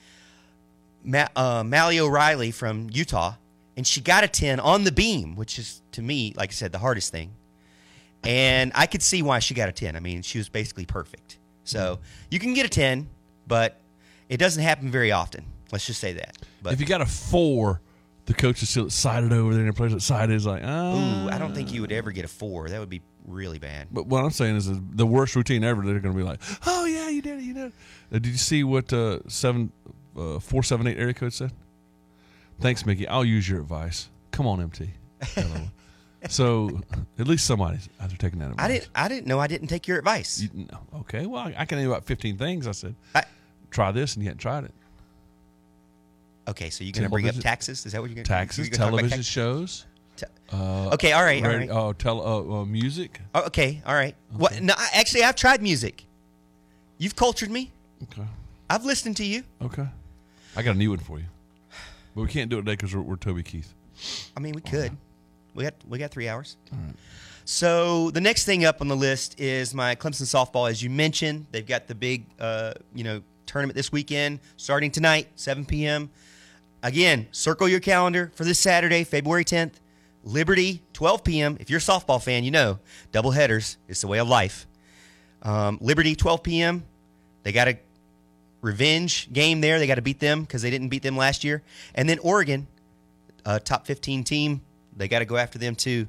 [SPEAKER 9] Ma- uh, Mally O'Reilly from Utah, and she got a ten on the beam, which is to me, like I said, the hardest thing. And I could see why she got a ten. I mean, she was basically perfect. So you can get a ten, but it doesn't happen very often. Let's just say that. But
[SPEAKER 8] if you got a four, the coach is still excited over there and the players excited. Is like, ah.
[SPEAKER 9] ooh, I don't think you would ever get a four. That would be really bad.
[SPEAKER 8] But what I'm saying is, is the worst routine ever. They're going to be like, oh yeah, you did it, you did it. Uh, did you see what uh, seven uh, four seven eight area code said? Thanks, Mickey. I'll use your advice. Come on, MT. So at least somebody's out there taking that advice.
[SPEAKER 9] I didn't. I didn't know. I didn't take your advice.
[SPEAKER 8] You, no. Okay. Well, I, I can name about 15 things. I said, try this, and you hadn't tried it.
[SPEAKER 9] Okay, so you're going to bring up taxes? Is that what you're going to
[SPEAKER 8] Taxes, television shows. Uh,
[SPEAKER 9] Okay, all right, all right.
[SPEAKER 8] Oh, tele, uh, uh, music.
[SPEAKER 9] Oh, okay, all right. What? No, I- actually, I've tried music. You've cultured me.
[SPEAKER 8] Okay.
[SPEAKER 9] I've listened to you.
[SPEAKER 8] Okay. I got a new one for you, but we can't do it today because we're, we're Toby Keith.
[SPEAKER 9] I mean, we could. We got we got three hours. So the next thing up on the list is my Clemson softball. As you mentioned, they've got the big uh, you know tournament this weekend, starting tonight, 7 p.m. Again, circle your calendar for this Saturday, February 10th. Liberty, 12 p.m. If you're a softball fan, you know double headers. It's the way of life. Um, Liberty, 12 p.m. They got a revenge game there. They got to beat them because they didn't beat them last year. And then Oregon, a top 15 team. They got to go after them too.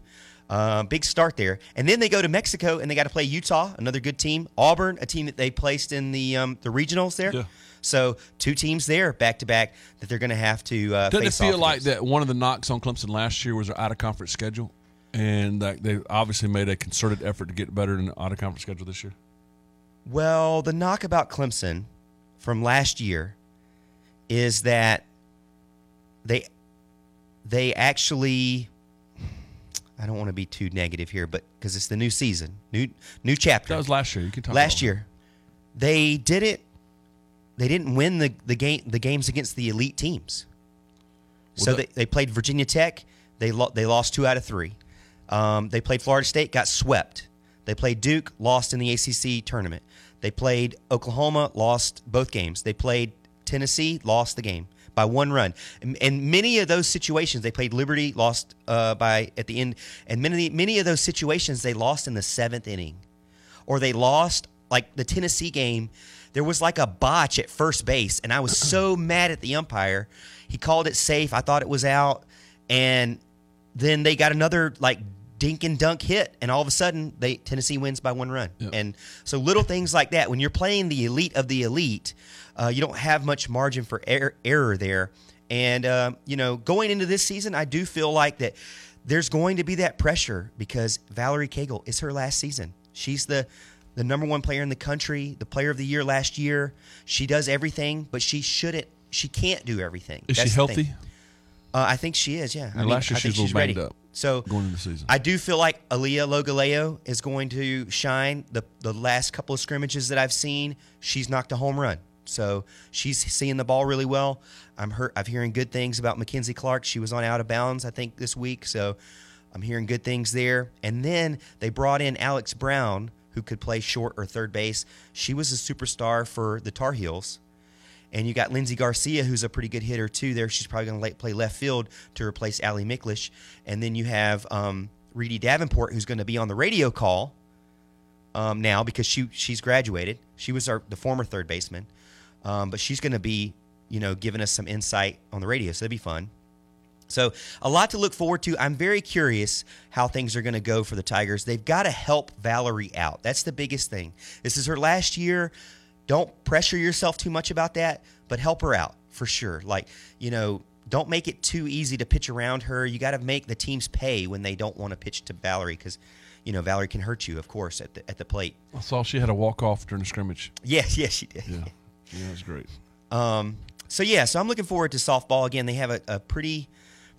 [SPEAKER 9] Uh, big start there. And then they go to Mexico and they got to play Utah, another good team. Auburn, a team that they placed in the um, the regionals there.
[SPEAKER 8] Yeah.
[SPEAKER 9] So two teams there back to back that they're going to have to uh,
[SPEAKER 8] Doesn't it feel like
[SPEAKER 9] against.
[SPEAKER 8] that one of the knocks on Clemson last year was their out of conference schedule, and that they obviously made a concerted effort to get better in the out of conference schedule this year?
[SPEAKER 9] Well, the knock about Clemson from last year is that they they actually I don't want to be too negative here, but because it's the new season, new new chapter.
[SPEAKER 8] That was last year. You can talk
[SPEAKER 9] last year. They did it. They didn't win the, the game the games against the elite teams.
[SPEAKER 8] Well,
[SPEAKER 9] so
[SPEAKER 8] that-
[SPEAKER 9] they, they played Virginia Tech. They lo- they lost two out of three. Um, they played Florida State, got swept. They played Duke, lost in the ACC tournament. They played Oklahoma, lost both games. They played Tennessee, lost the game by one run. And, and many of those situations, they played Liberty, lost uh, by at the end. And many many of those situations, they lost in the seventh inning, or they lost like the Tennessee game. There was like a botch at first base, and I was so mad at the umpire. He called it safe. I thought it was out, and then they got another like dink and dunk hit, and all of a sudden they Tennessee wins by one run. And so little things like that. When you're playing the elite of the elite, uh, you don't have much margin for er- error there. And uh, you know, going into this season, I do feel like that there's going to be that pressure because Valerie Cagle is her last season. She's the the number one player in the country, the player of the year last year. She does everything, but she shouldn't. She can't do everything.
[SPEAKER 8] Is she
[SPEAKER 9] That's thing.
[SPEAKER 8] healthy?
[SPEAKER 9] Uh, I think she is. Yeah. I mean,
[SPEAKER 8] last year
[SPEAKER 9] I
[SPEAKER 8] she
[SPEAKER 9] think
[SPEAKER 8] was
[SPEAKER 9] she's
[SPEAKER 8] little
[SPEAKER 9] ready.
[SPEAKER 8] banged up
[SPEAKER 9] So
[SPEAKER 8] going into the season.
[SPEAKER 9] I do feel like Aaliyah Logaleo is going to shine. The the last couple of scrimmages that I've seen, she's knocked a home run. So she's seeing the ball really well. I'm hurt. I'm hearing good things about Mackenzie Clark. She was on out of bounds, I think, this week. So I'm hearing good things there. And then they brought in Alex Brown, who could play short or third base. She was a superstar for the Tar Heels. And you got Lindsey Garcia, who's a pretty good hitter too. There, she's probably going to play left field to replace Allie Miklish. And then you have um, Reedy Davenport, who's going to be on the radio call um, now because she she's graduated. She was our the former third baseman, um, but she's going to be you know giving us some insight on the radio, so that'd be fun. So a lot to look forward to. I'm very curious how things are going to go for the Tigers. They've got to help Valerie out. That's the biggest thing. This is her last year. Don't pressure yourself too much about that, but help her out for sure. Like you know. Don't make it too easy to pitch around her. You got to make the teams pay when they don't want to pitch to Valerie because you know, Valerie can hurt you, of course, at the at the plate.
[SPEAKER 8] I saw she had a walk off during the scrimmage.
[SPEAKER 9] Yes, yes, she did.
[SPEAKER 8] Yeah, yeah, that's great.
[SPEAKER 9] Um, so yeah, so I'm looking forward to softball again. They have a, a pretty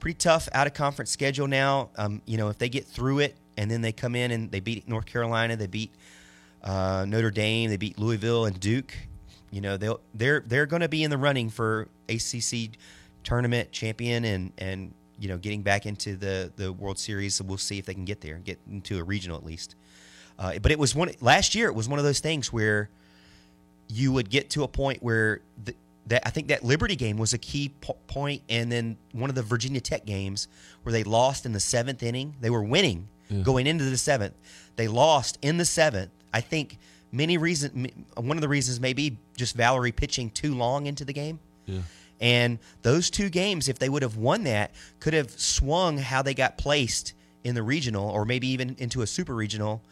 [SPEAKER 9] pretty tough out of conference schedule now. Um, you know, if they get through it and then they come in and they beat North Carolina, they beat uh, Notre Dame, they beat Louisville and Duke. You know, they'll they're they're going to be in the running for ACC tournament champion and and you know getting back into the the World Series. So we'll see if they can get there, get into a regional at least. Uh, but it was one last year. It was one of those things where you would get to a point where the, that I think that Liberty game was a key po- point, and then one of the Virginia Tech games where they lost in the seventh inning. They were winning
[SPEAKER 8] Yeah.
[SPEAKER 9] going into the seventh. They lost in the seventh. I think many reason one of the reasons may be just Valerie pitching too long into the game.
[SPEAKER 8] Yeah.
[SPEAKER 9] And those two games, if they would have won that, could have swung how they got placed in the regional or maybe even into a super regional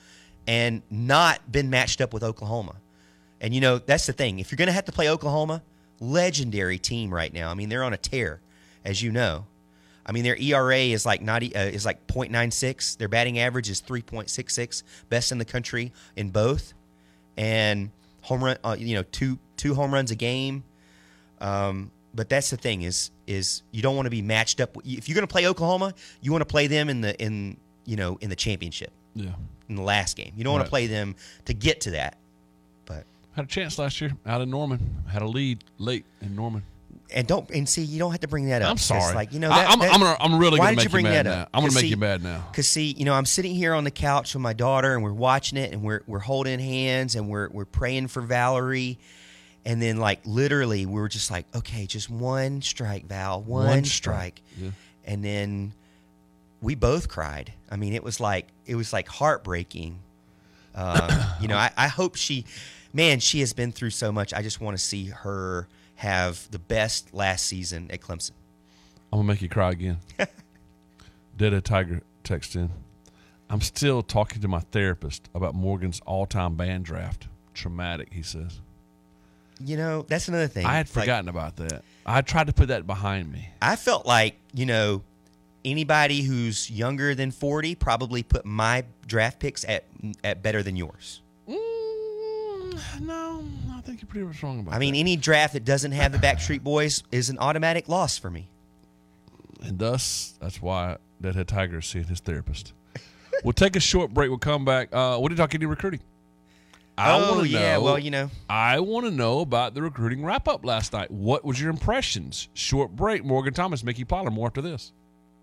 [SPEAKER 9] and not been matched up with Oklahoma. And you know, that's the thing. If you're going to have to play Oklahoma, legendary team right now. I mean, they're on a tear, as you know. I mean, their ERA is like not uh, is like .96. Their batting average is 3.66, best in the country in both. And home run, uh, you know, two two home runs a game. Um, but that's the thing is is you don't want to be matched up. If you're going to play Oklahoma, you want to play them in the in you know in the championship.
[SPEAKER 8] Yeah.
[SPEAKER 9] In the last game, you don't want to play them to get to that.
[SPEAKER 8] Had a chance last year out in Norman. Had a lead late in Norman.
[SPEAKER 9] and don't and see you don't have to bring that up.
[SPEAKER 8] I'm sorry.
[SPEAKER 9] Like you know,
[SPEAKER 8] I-
[SPEAKER 9] that,
[SPEAKER 8] I'm-
[SPEAKER 9] that-
[SPEAKER 8] I'm I'm really
[SPEAKER 9] why
[SPEAKER 8] gonna
[SPEAKER 9] did
[SPEAKER 8] make
[SPEAKER 9] you
[SPEAKER 8] you
[SPEAKER 9] bring
[SPEAKER 8] mad
[SPEAKER 9] that
[SPEAKER 8] now.
[SPEAKER 9] up?
[SPEAKER 8] I'm gonna make
[SPEAKER 9] see-
[SPEAKER 8] you mad now.
[SPEAKER 9] Because see, you know, I'm sitting here on the couch with my daughter, and we're watching it, and we're we're holding hands, and we're we're praying for Valerie, and then like literally, we were just like, okay, just one strike, Val, one,
[SPEAKER 8] One
[SPEAKER 9] strike,
[SPEAKER 8] strike. Yeah.
[SPEAKER 9] and then we both cried. I mean, it was like it was like heartbreaking. Uh, you know, I, I hope she, man, she has been through so much. I just want to see her have the best last season at Clemson.
[SPEAKER 8] I'm gonna make you cry again. Did a tiger text in? I'm still talking to my therapist about Morgan's all-time band draft. Traumatic, he says.
[SPEAKER 9] You know, that's another thing.
[SPEAKER 8] I had
[SPEAKER 9] Like,
[SPEAKER 8] forgotten about that. I tried to put that behind me.
[SPEAKER 9] I felt like, you know, anybody who's younger than 40 probably put my draft picks at at better than yours.
[SPEAKER 8] No, I think you're pretty much wrong about
[SPEAKER 9] I mean,
[SPEAKER 8] that.
[SPEAKER 9] any draft that doesn't have the Backstreet Boys is an automatic loss for me.
[SPEAKER 8] And thus, that's why Deadhead Tiger is seeing his therapist. we'll take a short break. We'll come back. Uh, what did you talk any recruiting?
[SPEAKER 9] Oh,
[SPEAKER 8] wanna
[SPEAKER 9] yeah, well, you know.
[SPEAKER 8] I want to know about the recruiting wrap up last night. What was your impressions? Short break. Morgan Thomas, Mickey Plyler. More after this.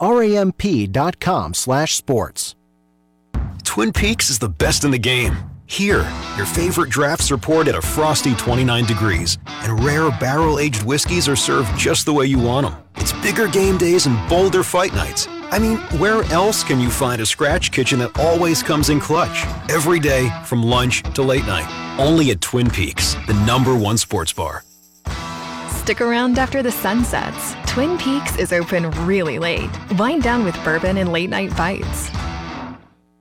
[SPEAKER 21] Ramp.com slash sports.
[SPEAKER 22] Twin Peaks is the best in the game.
[SPEAKER 17] Here, your favorite drafts are poured at a frosty 29 degrees, and rare barrel aged whiskeys are served just the way you want them. It's bigger game days and bolder fight nights. I mean, where else can you find a scratch kitchen that always comes in clutch? Every day, from lunch to late night. Only at Twin Peaks, the number one sports bar.
[SPEAKER 23] Stick around after the sun sets. Twin Peaks is open really late. Wind down with bourbon and late night bites.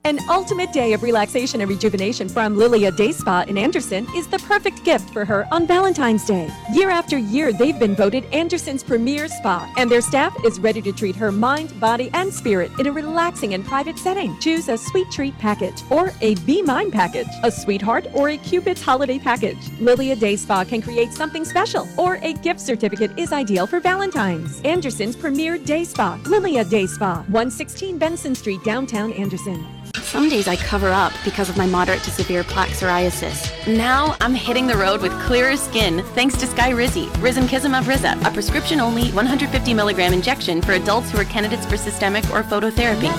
[SPEAKER 13] An ultimate day of relaxation and rejuvenation from Lilia Day Spa in Anderson is the perfect gift for her on Valentine's Day. Year after year, they've been voted Anderson's premier spa, and their staff is ready to treat her mind, body, and spirit in a relaxing and private setting. Choose a sweet treat package or a Be Mine package, a sweetheart or a Cupid's holiday package. Lilia Day Spa can create something special, or a gift certificate is ideal for Valentine's. Anderson's premier day spa, Lilia Day Spa, 116 Benson Street, downtown Anderson.
[SPEAKER 22] Some days I cover up because of my moderate to severe plaque psoriasis. Now I'm hitting the road with clearer skin thanks to Skyrizi, Risankizumab Riza, a prescription-only 150 milligram injection for adults who are candidates for systemic or phototherapy.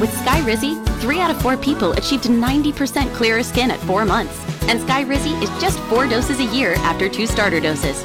[SPEAKER 22] With Skyrizi, three out of four people achieved 90% clearer skin at four months. And Skyrizi is just four doses a year after two starter doses.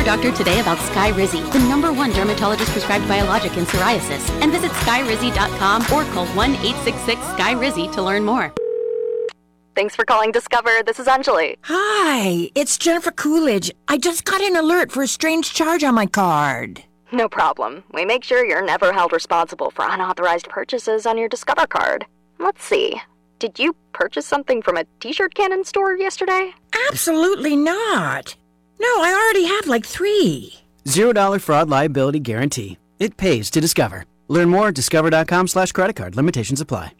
[SPEAKER 22] Your doctor today about Skyrizi, the number one dermatologist prescribed biologic in psoriasis, and visit skyrizi.com or call 1-866-SKYRIZI to learn more.
[SPEAKER 24] Thanks for calling Discover. This is Anjali.
[SPEAKER 25] Hi, it's Jennifer Coolidge. I just got an alert for a strange charge on my card.
[SPEAKER 24] No problem. We make sure you're never held responsible for unauthorized purchases on your Discover card. Let's see. Did you purchase something from a t-shirt cannon store yesterday?
[SPEAKER 25] Absolutely not. No, I already have like three.
[SPEAKER 26] Zero dollar fraud liability guarantee. It pays to discover. Learn more at discover.com slash credit card. Limitations apply.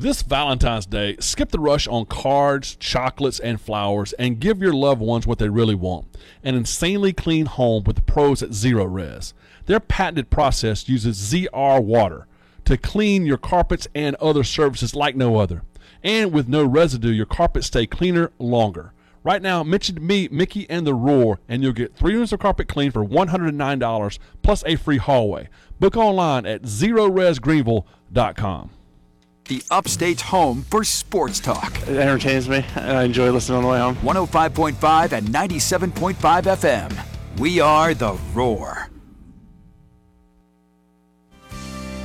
[SPEAKER 8] This Valentine's Day, skip the rush on cards, chocolates, and flowers and give your loved ones what they really want an insanely clean home with the pros at Zerorez. Their patented process uses ZR water to clean your carpets and other surfaces like no other. And with no residue, your carpets stay cleaner longer. Right now, mention me, Mickey, and the Roar, and you'll get three units of carpet clean for $109 plus a free hallway. Book online at zerorezgreenville.com.
[SPEAKER 1] The upstate's home for sports talk.
[SPEAKER 27] It entertains me, and I enjoy listening on the way home.
[SPEAKER 1] 105.5 and 97.5 FM. We are the Roar.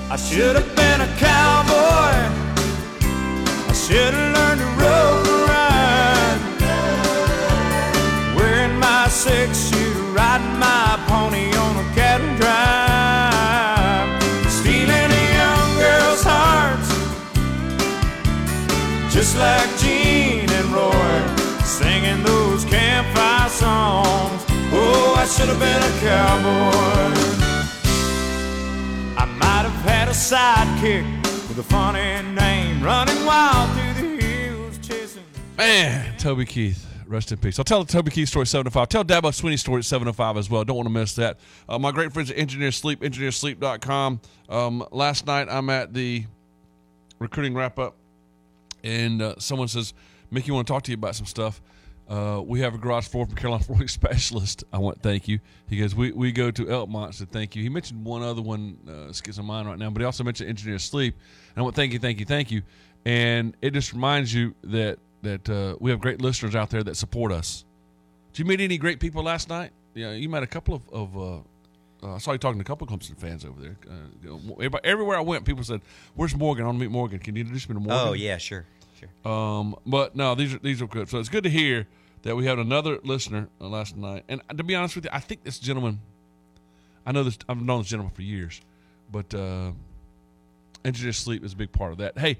[SPEAKER 4] I should have been a cowboy. Singing those campfire songs. Oh, I should have been a cowboy. I might have had a sidekick with a funny name, running wild through the hills, chasing.
[SPEAKER 8] Man, Toby Keith, rest in peace. I'll tell the Toby Keith story at 705. Tell Dabo Swinney story at 705 as well. Don't want to miss that. Uh, my great friends at Engineer Sleep, engineersleep.com. Um, last night I'm at the recruiting wrap up, and uh, someone says, Mickey, want to talk to you about some stuff. Uh, we have a garage floor from Carolina Flooring Specialist. I want thank you. He goes, we, we go to Elkmont, so thank you. He mentioned one other one, uh, skips on mind right now, but he also mentioned Engineer Sleep. And I want thank you, thank you, thank you. And it just reminds you that that uh, we have great listeners out there that support us. Did you meet any great people last night? Yeah, you met a couple of. of uh, uh, I saw you talking to a couple of Clemson fans over there. Uh, everywhere I went, people said, "Where's Morgan? I want to meet Morgan. Can you introduce me to Morgan?"
[SPEAKER 9] Oh yeah, sure,
[SPEAKER 8] Um, but no, these are these are good. So it's good to hear that we had another listener uh, last night. And to be honest with you, I think this gentleman, I know this, I've known this gentleman for years, but uh, engineer sleep is a big part of that. Hey,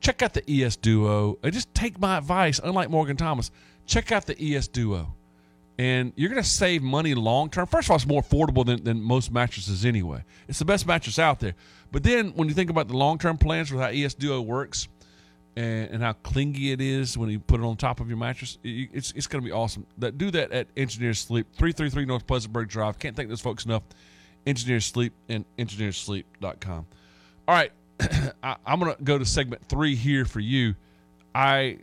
[SPEAKER 8] check out the ES Duo. And just take my advice. Unlike Morgan Thomas, check out the ES Duo, and you're going to save money long term. First of all, it's more affordable than, than most mattresses anyway. It's the best mattress out there. But then when you think about the long term plans with how ES Duo works and, and how clingy it is when you put it on top of your mattress. It- It's it's going to be awesome. That do that at Engineer Sleep, three three three North Pleasantburg Drive. Can't thank those folks enough. Engineer Sleep and engineersleep.com. All right, I, I'm going to go to segment three here for you. I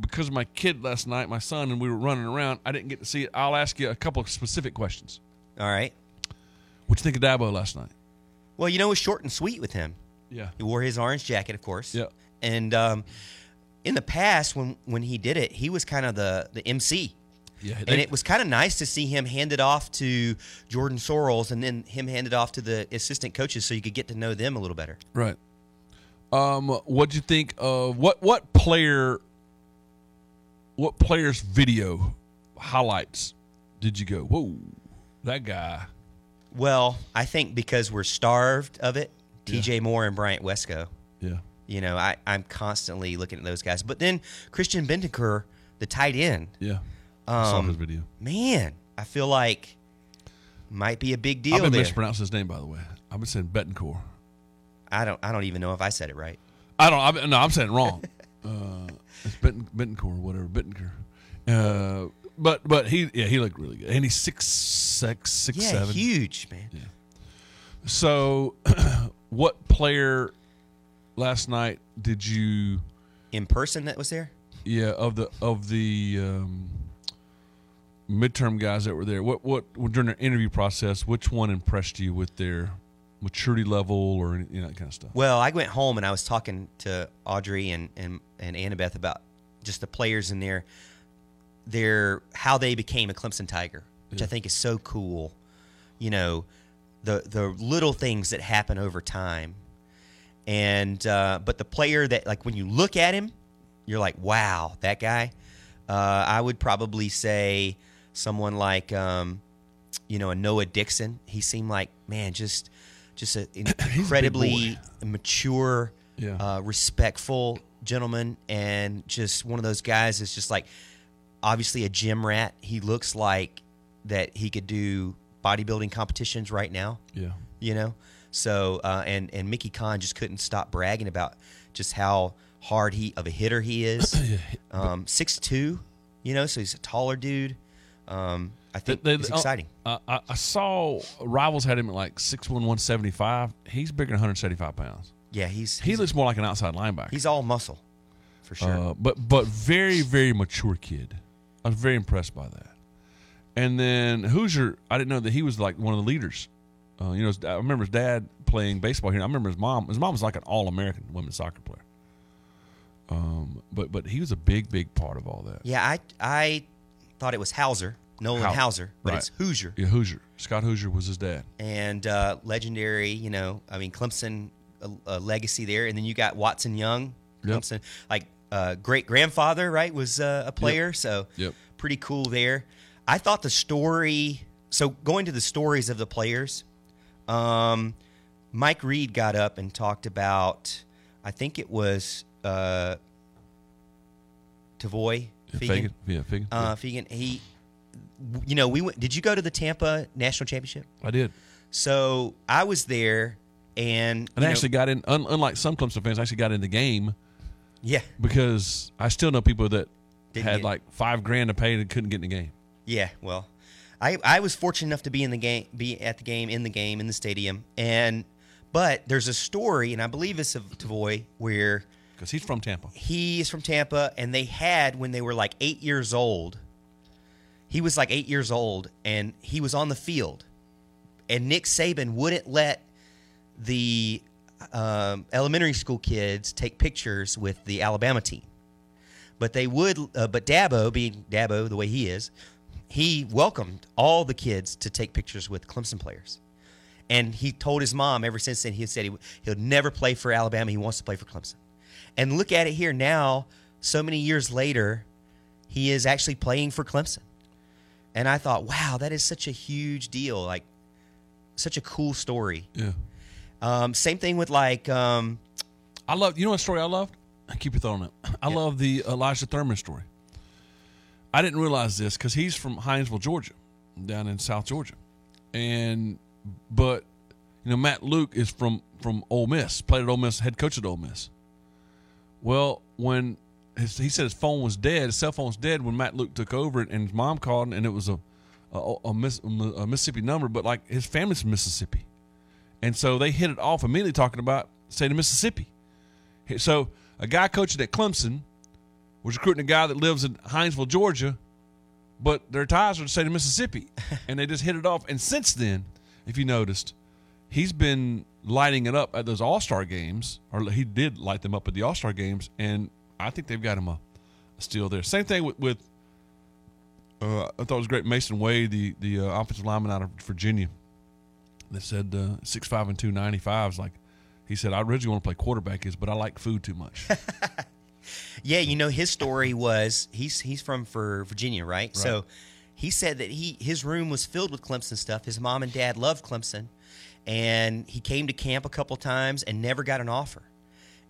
[SPEAKER 8] because of my kid last night, my son, and we were running around. I didn't get to see it. I'll ask you a couple of specific questions.
[SPEAKER 9] All right.
[SPEAKER 8] What you think of Dabo last night?
[SPEAKER 9] Well, you know, it was short and sweet with him.
[SPEAKER 8] Yeah.
[SPEAKER 9] He wore his orange jacket, of course.
[SPEAKER 8] Yeah.
[SPEAKER 9] And um, in the past, when when he did it, he was kind of the the MC.
[SPEAKER 8] Yeah,
[SPEAKER 9] and it was kind of nice to see him hand it off to Jordan Sorrells and then him hand it off to the assistant coaches so you could get to know them a little better.
[SPEAKER 8] Right. Um, what'd you think of what what player what player's video highlights did you go, whoa, that guy.
[SPEAKER 9] Well, I think because we're starved of it, TJ Moore and Bryant Wesco. You know, I, I'm constantly looking at those guys. But then Christian Bentaker, the tight end.
[SPEAKER 8] Yeah. I saw
[SPEAKER 9] um,
[SPEAKER 8] his video.
[SPEAKER 9] Man, I feel like might be a big deal
[SPEAKER 8] I've been
[SPEAKER 9] there.
[SPEAKER 8] mispronouncing his name by the way. I've been saying Betancourt.
[SPEAKER 9] I don't I don't even know if I said it right.
[SPEAKER 8] I don't. I, no, I'm saying it wrong. uh, it's Bentoncourt whatever. Bentoncourt. Uh, but but he yeah he looked really good, and he's six six six
[SPEAKER 9] yeah,
[SPEAKER 8] seven.
[SPEAKER 9] huge, man.
[SPEAKER 8] So, what player last night did you
[SPEAKER 9] in person that was there?
[SPEAKER 8] Yeah, of the of the um, midterm guys that were there. What what during their interview process? Which one impressed you with their maturity level or any, you know, that kind of stuff?
[SPEAKER 9] Well, I went home and I was talking to Audrey and and and Annabeth about just the players in there, their how they became a Clemson Tiger, which I think is so cool. You know, the the little things that happen over time, and uh, but the player that like when you look at him, you're like, wow, that guy. Uh, I would probably say someone like, um, you know, a Noah Dixon. He seemed like man, just just an incredibly mature,
[SPEAKER 8] Yeah.
[SPEAKER 9] uh, respectful gentleman, and just one of those guys that's just like obviously a gym rat. He looks like that he could do bodybuilding competitions right now.
[SPEAKER 8] Yeah.
[SPEAKER 9] You know? So uh, and and Mickey Conn just couldn't stop bragging about just how hard he of a hitter he is. um, six two, you know, so he's a taller dude. Um, I think
[SPEAKER 8] They-
[SPEAKER 9] it's exciting.
[SPEAKER 8] Uh, I, I saw rivals had him at like six one one seventy five. He's bigger than one hundred seventy five pounds.
[SPEAKER 9] Yeah, he's
[SPEAKER 8] he
[SPEAKER 9] he's-
[SPEAKER 8] looks more like an outside linebacker.
[SPEAKER 9] He's all muscle, for sure.
[SPEAKER 8] Uh, but but very very mature kid. I was very impressed by that. And then Hoosier, I didn't know that he was like one of the leaders. Uh, you know, I remember his dad playing baseball here. I remember his mom. His mom was like an all American women's soccer player. Um, but but he was a big big part of all that.
[SPEAKER 9] yeah, I I thought it was Hauser, Nolan
[SPEAKER 8] Hau-
[SPEAKER 9] Hauser, but
[SPEAKER 8] right.
[SPEAKER 9] it's Hoosier.
[SPEAKER 8] Yeah, Hoosier. Scott Hoosier was his dad.
[SPEAKER 9] and uh, legendary. You know, I mean, Clemson a, a legacy there, and then you got Watson Young,
[SPEAKER 8] Yep.
[SPEAKER 9] Clemson, like uh, great grandfather, right? Was uh, a player, so
[SPEAKER 8] Yep.
[SPEAKER 9] pretty cool there. I thought the story. So going to the stories of the players, um, Mike Reed got up and talked about. I think it was uh, Tavoy
[SPEAKER 8] Yeah,
[SPEAKER 9] Fegan.
[SPEAKER 8] Fagan. Yeah, Fagan.
[SPEAKER 9] Uh, Fegan. He, you know, we went. Did you go to the Tampa National Championship?
[SPEAKER 8] I did.
[SPEAKER 9] So I was there, and
[SPEAKER 8] And I
[SPEAKER 9] know-
[SPEAKER 8] actually got in. Un, unlike some Clemson fans, I actually got in the game.
[SPEAKER 9] Yeah.
[SPEAKER 8] Because I still know people that
[SPEAKER 9] Didn't
[SPEAKER 8] had like five grand to pay and couldn't get in the game.
[SPEAKER 9] Yeah, well, I I was fortunate enough to be in the game, be at the game, in the game, in the stadium, and but there's a story, and I believe it's of Tavoy where
[SPEAKER 8] because he's from Tampa.
[SPEAKER 9] He is from Tampa, and they had when they were like eight years old. He was like eight years old, and he was on the field, and Nick Saban wouldn't let the um, elementary school kids take pictures with the Alabama team but they would. Uh, but Dabo, being Dabo the way he is, he welcomed all the kids to take pictures with Clemson players, and he told his mom ever since then he said he he'll never play for Alabama. He wants to play for Clemson. And look at it here now, so many years later, he is actually playing for Clemson. And I thought, wow, that is such a huge deal. Like, such a cool story.
[SPEAKER 8] Yeah.
[SPEAKER 9] Um, same thing with like, um,
[SPEAKER 8] I love. You know what story I loved? Keep your thought on it. I love the Elyjah Thurmon story. I didn't realize this because he's from Hinesville, Georgia, down in South Georgia, and but you know Matt Luke is from from Ole Miss, played at Ole Miss, head coach at Ole Miss. Well, when his, he said his phone was dead, his cell phone was dead when Matt Luke took over, and his mom called, and it was a a, a, Miss, a Mississippi number, but like his family's from Mississippi, and so they hit it off immediately talking about state of Mississippi. So a guy coaching at Clemson was recruiting a guy that lives in Hinesville, Georgia, but their ties are the state of Mississippi, and they just hit it off. And since then, if you noticed, he's been lighting it up at those All Star games, or he did light them up at the All Star games, and I think they've got him a, a steal there. Same thing with, with uh, I thought it was great. Mason Wade, the the uh, offensive lineman out of Virginia, that said uh, six five and two ninety five is like. He said, "I originally want to play quarterback, is but I like food too much."
[SPEAKER 9] yeah, you know his story was he's he's from for Virginia, right? right? So he said that he his room was filled with Clemson stuff. His mom and dad loved Clemson, and he came to camp a couple times and never got an offer,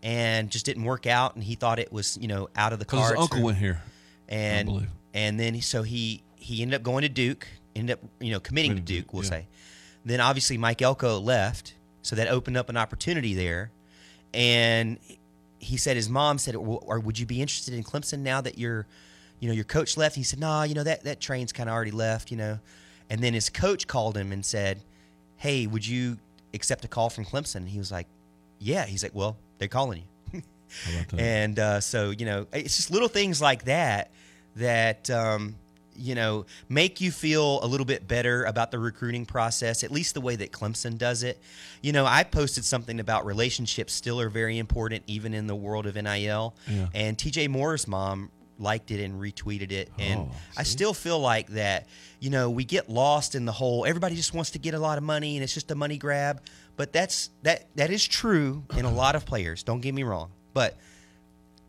[SPEAKER 9] and just didn't work out. And he thought it was you know out of the cards.
[SPEAKER 8] His uncle went here,
[SPEAKER 9] and and then so he he ended up going to Duke, ended up you know committing to Duke, we'll yeah. say. Then obviously Mike Elko left, so that opened up an opportunity there, and he said his mom said, "Or would you be interested in Clemson now that your, you know, your coach left?" He said, nah, you know that that train's kind of already left, you know." And then his coach called him and said, "Hey, would you accept a call from Clemson?" And he was like, "Yeah." He's like, "Well, they're calling you." and uh, so you know, it's just little things like that that um, you know make you feel a little bit better about the recruiting process at least the way that clemson does it. You know i posted something about relationships still are very important even in the world of nil yeah. and tj moore's mom liked it and retweeted it. And oh, i still feel like that you know we get lost in the whole everybody just wants to get a lot of money and it's just a money grab. But that's that that is true in a lot of players don't get me wrong. But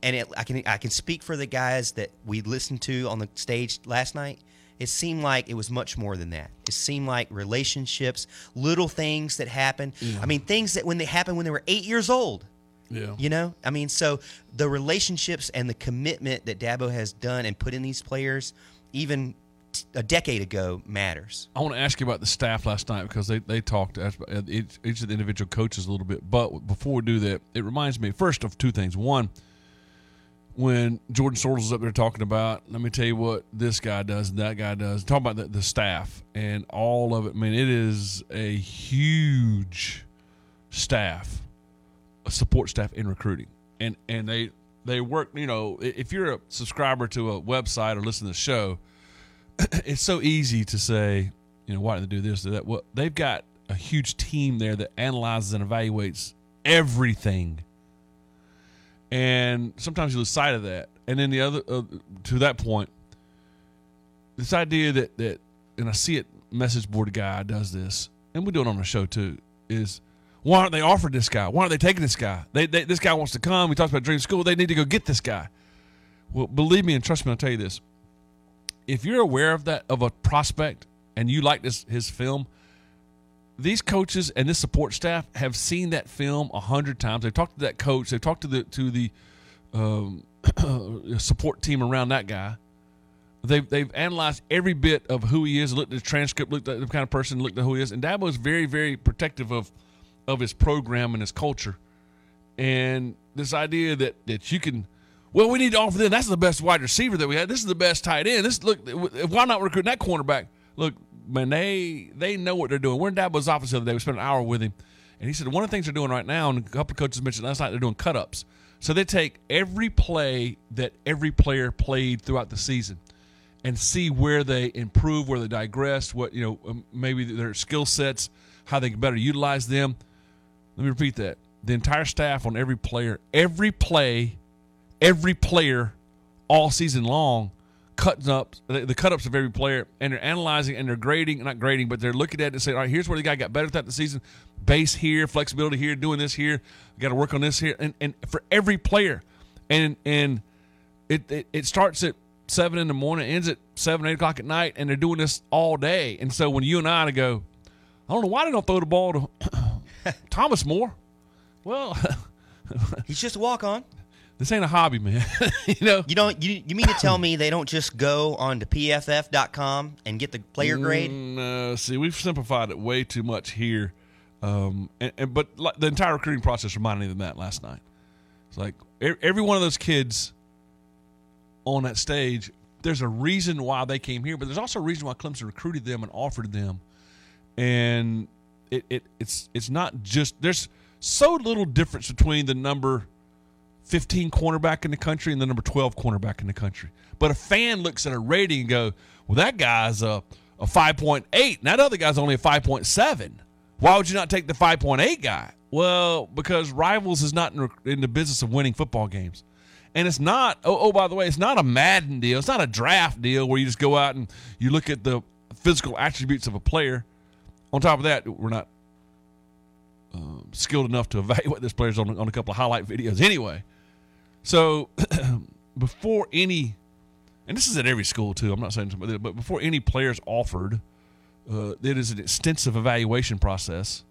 [SPEAKER 9] and it, I can I can speak for the guys that we listened to on the stage last night. It seemed like it was much more than that. It seemed like relationships, little things that happen. Yeah. I mean, things that when they happened when they were eight years old.
[SPEAKER 8] Yeah.
[SPEAKER 9] You know, I mean, so the relationships and the commitment that Dabo has done and put in these players, even a decade ago, matters.
[SPEAKER 8] I want to ask you about the staff last night because they, they talked each, each of the individual coaches a little bit. But before we do that, it reminds me first of two things. One, when Jordan Sorrells was up there talking about, let me tell you what this guy does and that guy does, talking about the, the staff and all of it. I mean, it is a huge staff, a support staff in recruiting, and and they they work. You know, if you're a subscriber to a website or listen to the show, it's so easy to say, you know, why did they do this or that? Well, they've got a huge team there that analyzes and evaluates everything and sometimes you lose sight of that. And then the other uh, to that point, this idea that that and I see it message board guy does this, and we do it on the show too. Is why aren't they offered this guy? Why aren't they taking this guy? They, they this guy wants to come. We talked about dream school. They need to go get this guy. Well, believe me and trust me, I'll tell you this. If you're aware of that of a prospect and you like this his film, these coaches and this support staff have seen that film a hundred times. They've talked to that coach. They've talked to the to the um, support team around that guy. They've they've analyzed every bit of who he is, looked at the transcript, looked at the kind of person, looked at who he is, and Dabo is very very protective of of his program and his culture. And this idea that that you can, well, we need to offer them. That's the best wide receiver that we had. This is the best tight end. This look, why not recruit that cornerback? Look, man, they they know what they're doing. We're in Dabo's office the other day. We spent an hour with him, and he said one of the things they're doing right now, and a couple of coaches mentioned last night, they're doing cut ups. So they take every play that every player played throughout the season, and see where they improve, where they digress, what you know, um, maybe their skill sets, how they can better utilize them. Let me repeat that: the entire staff on every player, every play, every player, all season long cutting up the cut ups of every player and they're analyzing and they're grading not grading but they're looking at it and saying all right here's where the guy got better throughout the season. Base here flexibility here doing this here. Got to work on this here. And, and for every player. And and it, it it starts at seven in the morning ends at seven eight o'clock at night and they're doing this all day. And so when you and I go I don't know why they don't throw the ball to Thomas More. Well
[SPEAKER 9] he's just a walk on
[SPEAKER 8] this ain't a hobby, man. you know.
[SPEAKER 9] You don't. You, you mean to tell me they don't just go on to pff.com and get the player grade?
[SPEAKER 8] No. Mm, see, we've simplified it way too much here. Um, and, and but like, the entire recruiting process reminded me of that last night. It's like every one of those kids on that stage, there's a reason why they came here, but there's also a reason why Clemson recruited them and offered them. And it, it it's it's not just there's so little difference between the number 15 cornerback in the country and the number 12 cornerback in the country. But a fan looks at a rating and go, "Well, that guy's a a 5.8, and that other guy's only a 5.7. Why would you not take the 5.8 guy?" Well, because Rivals is not in, in the business of winning football games. And it's not, oh, oh, by the way, it's not a Madden deal. It's not a draft deal where you just go out and you look at the physical attributes of a player. On top of that, we're not uh, skilled enough to evaluate this players on, on a couple of highlight videos anyway. So before any, and this is at every school too, I'm not saying somebody, but before any players offered, uh, it is an extensive evaluation process.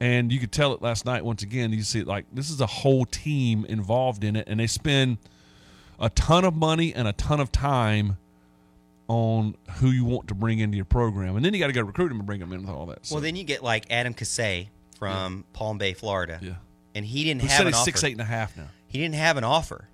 [SPEAKER 8] And you could tell it last night once again. You see, like this is a whole team involved in it, and they spend a ton of money and a ton of time on who you want to bring into your program, and then you got to go recruit them and bring them in with all that. So.
[SPEAKER 9] Well, then you get like Adam Casay from Palm Bay, Florida.
[SPEAKER 8] Yeah.
[SPEAKER 9] And he didn't
[SPEAKER 8] Who
[SPEAKER 9] have
[SPEAKER 8] said
[SPEAKER 9] an
[SPEAKER 8] he's
[SPEAKER 9] offer.
[SPEAKER 8] six, eight and a half now.
[SPEAKER 9] He didn't have an offer,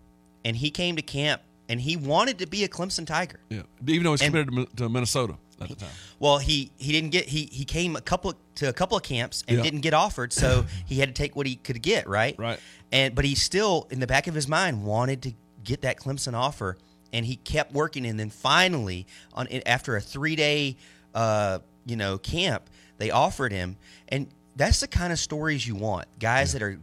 [SPEAKER 9] and he came to camp, and he wanted to be a Clemson Tiger.
[SPEAKER 8] Yeah, even though he's
[SPEAKER 9] And-
[SPEAKER 8] committed to, Minnesota at the time.
[SPEAKER 9] Well, he he didn't get he he came a couple to a couple of camps and
[SPEAKER 8] Yeah.
[SPEAKER 9] didn't get offered, so he had to take what he could get, right?
[SPEAKER 8] Right.
[SPEAKER 9] And but he still in the back of his mind wanted to get that Clemson offer, and he kept working, and then finally on after a three day, uh, you know, camp, they offered him, and that's the kind of stories you want, guys that are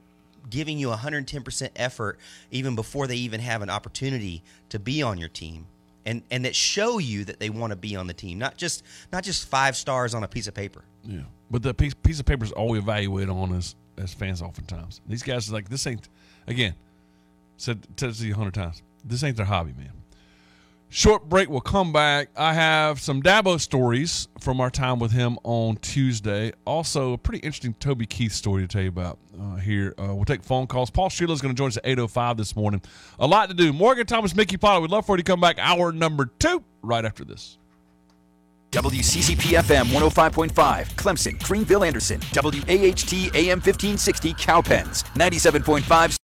[SPEAKER 9] giving you 110% effort even before they even have an opportunity to be on your team and and that show you that they want to be on the team not just not just five stars on a piece of paper
[SPEAKER 8] Yeah, but the piece piece of paper is all we evaluate on as as fans. Oftentimes, these guys are like, this ain't. Again, said to you a hundred times. This ain't their hobby, man. Short break. We'll come back. I have some Dabo stories from our time with him on Tuesday. Also, a pretty interesting Toby Keith story to tell you about uh, here. Uh, we'll take phone calls. Paul Strelow is going to join us at 8.05 this morning. A lot to do. Morgan Thomas, Mickey Plyler. We'd love for you to come back hour number two right after this.
[SPEAKER 1] WCCP FM 105.5, Clemson, Greenville, Anderson, WAHT AM 1560, Cowpens, 97.5.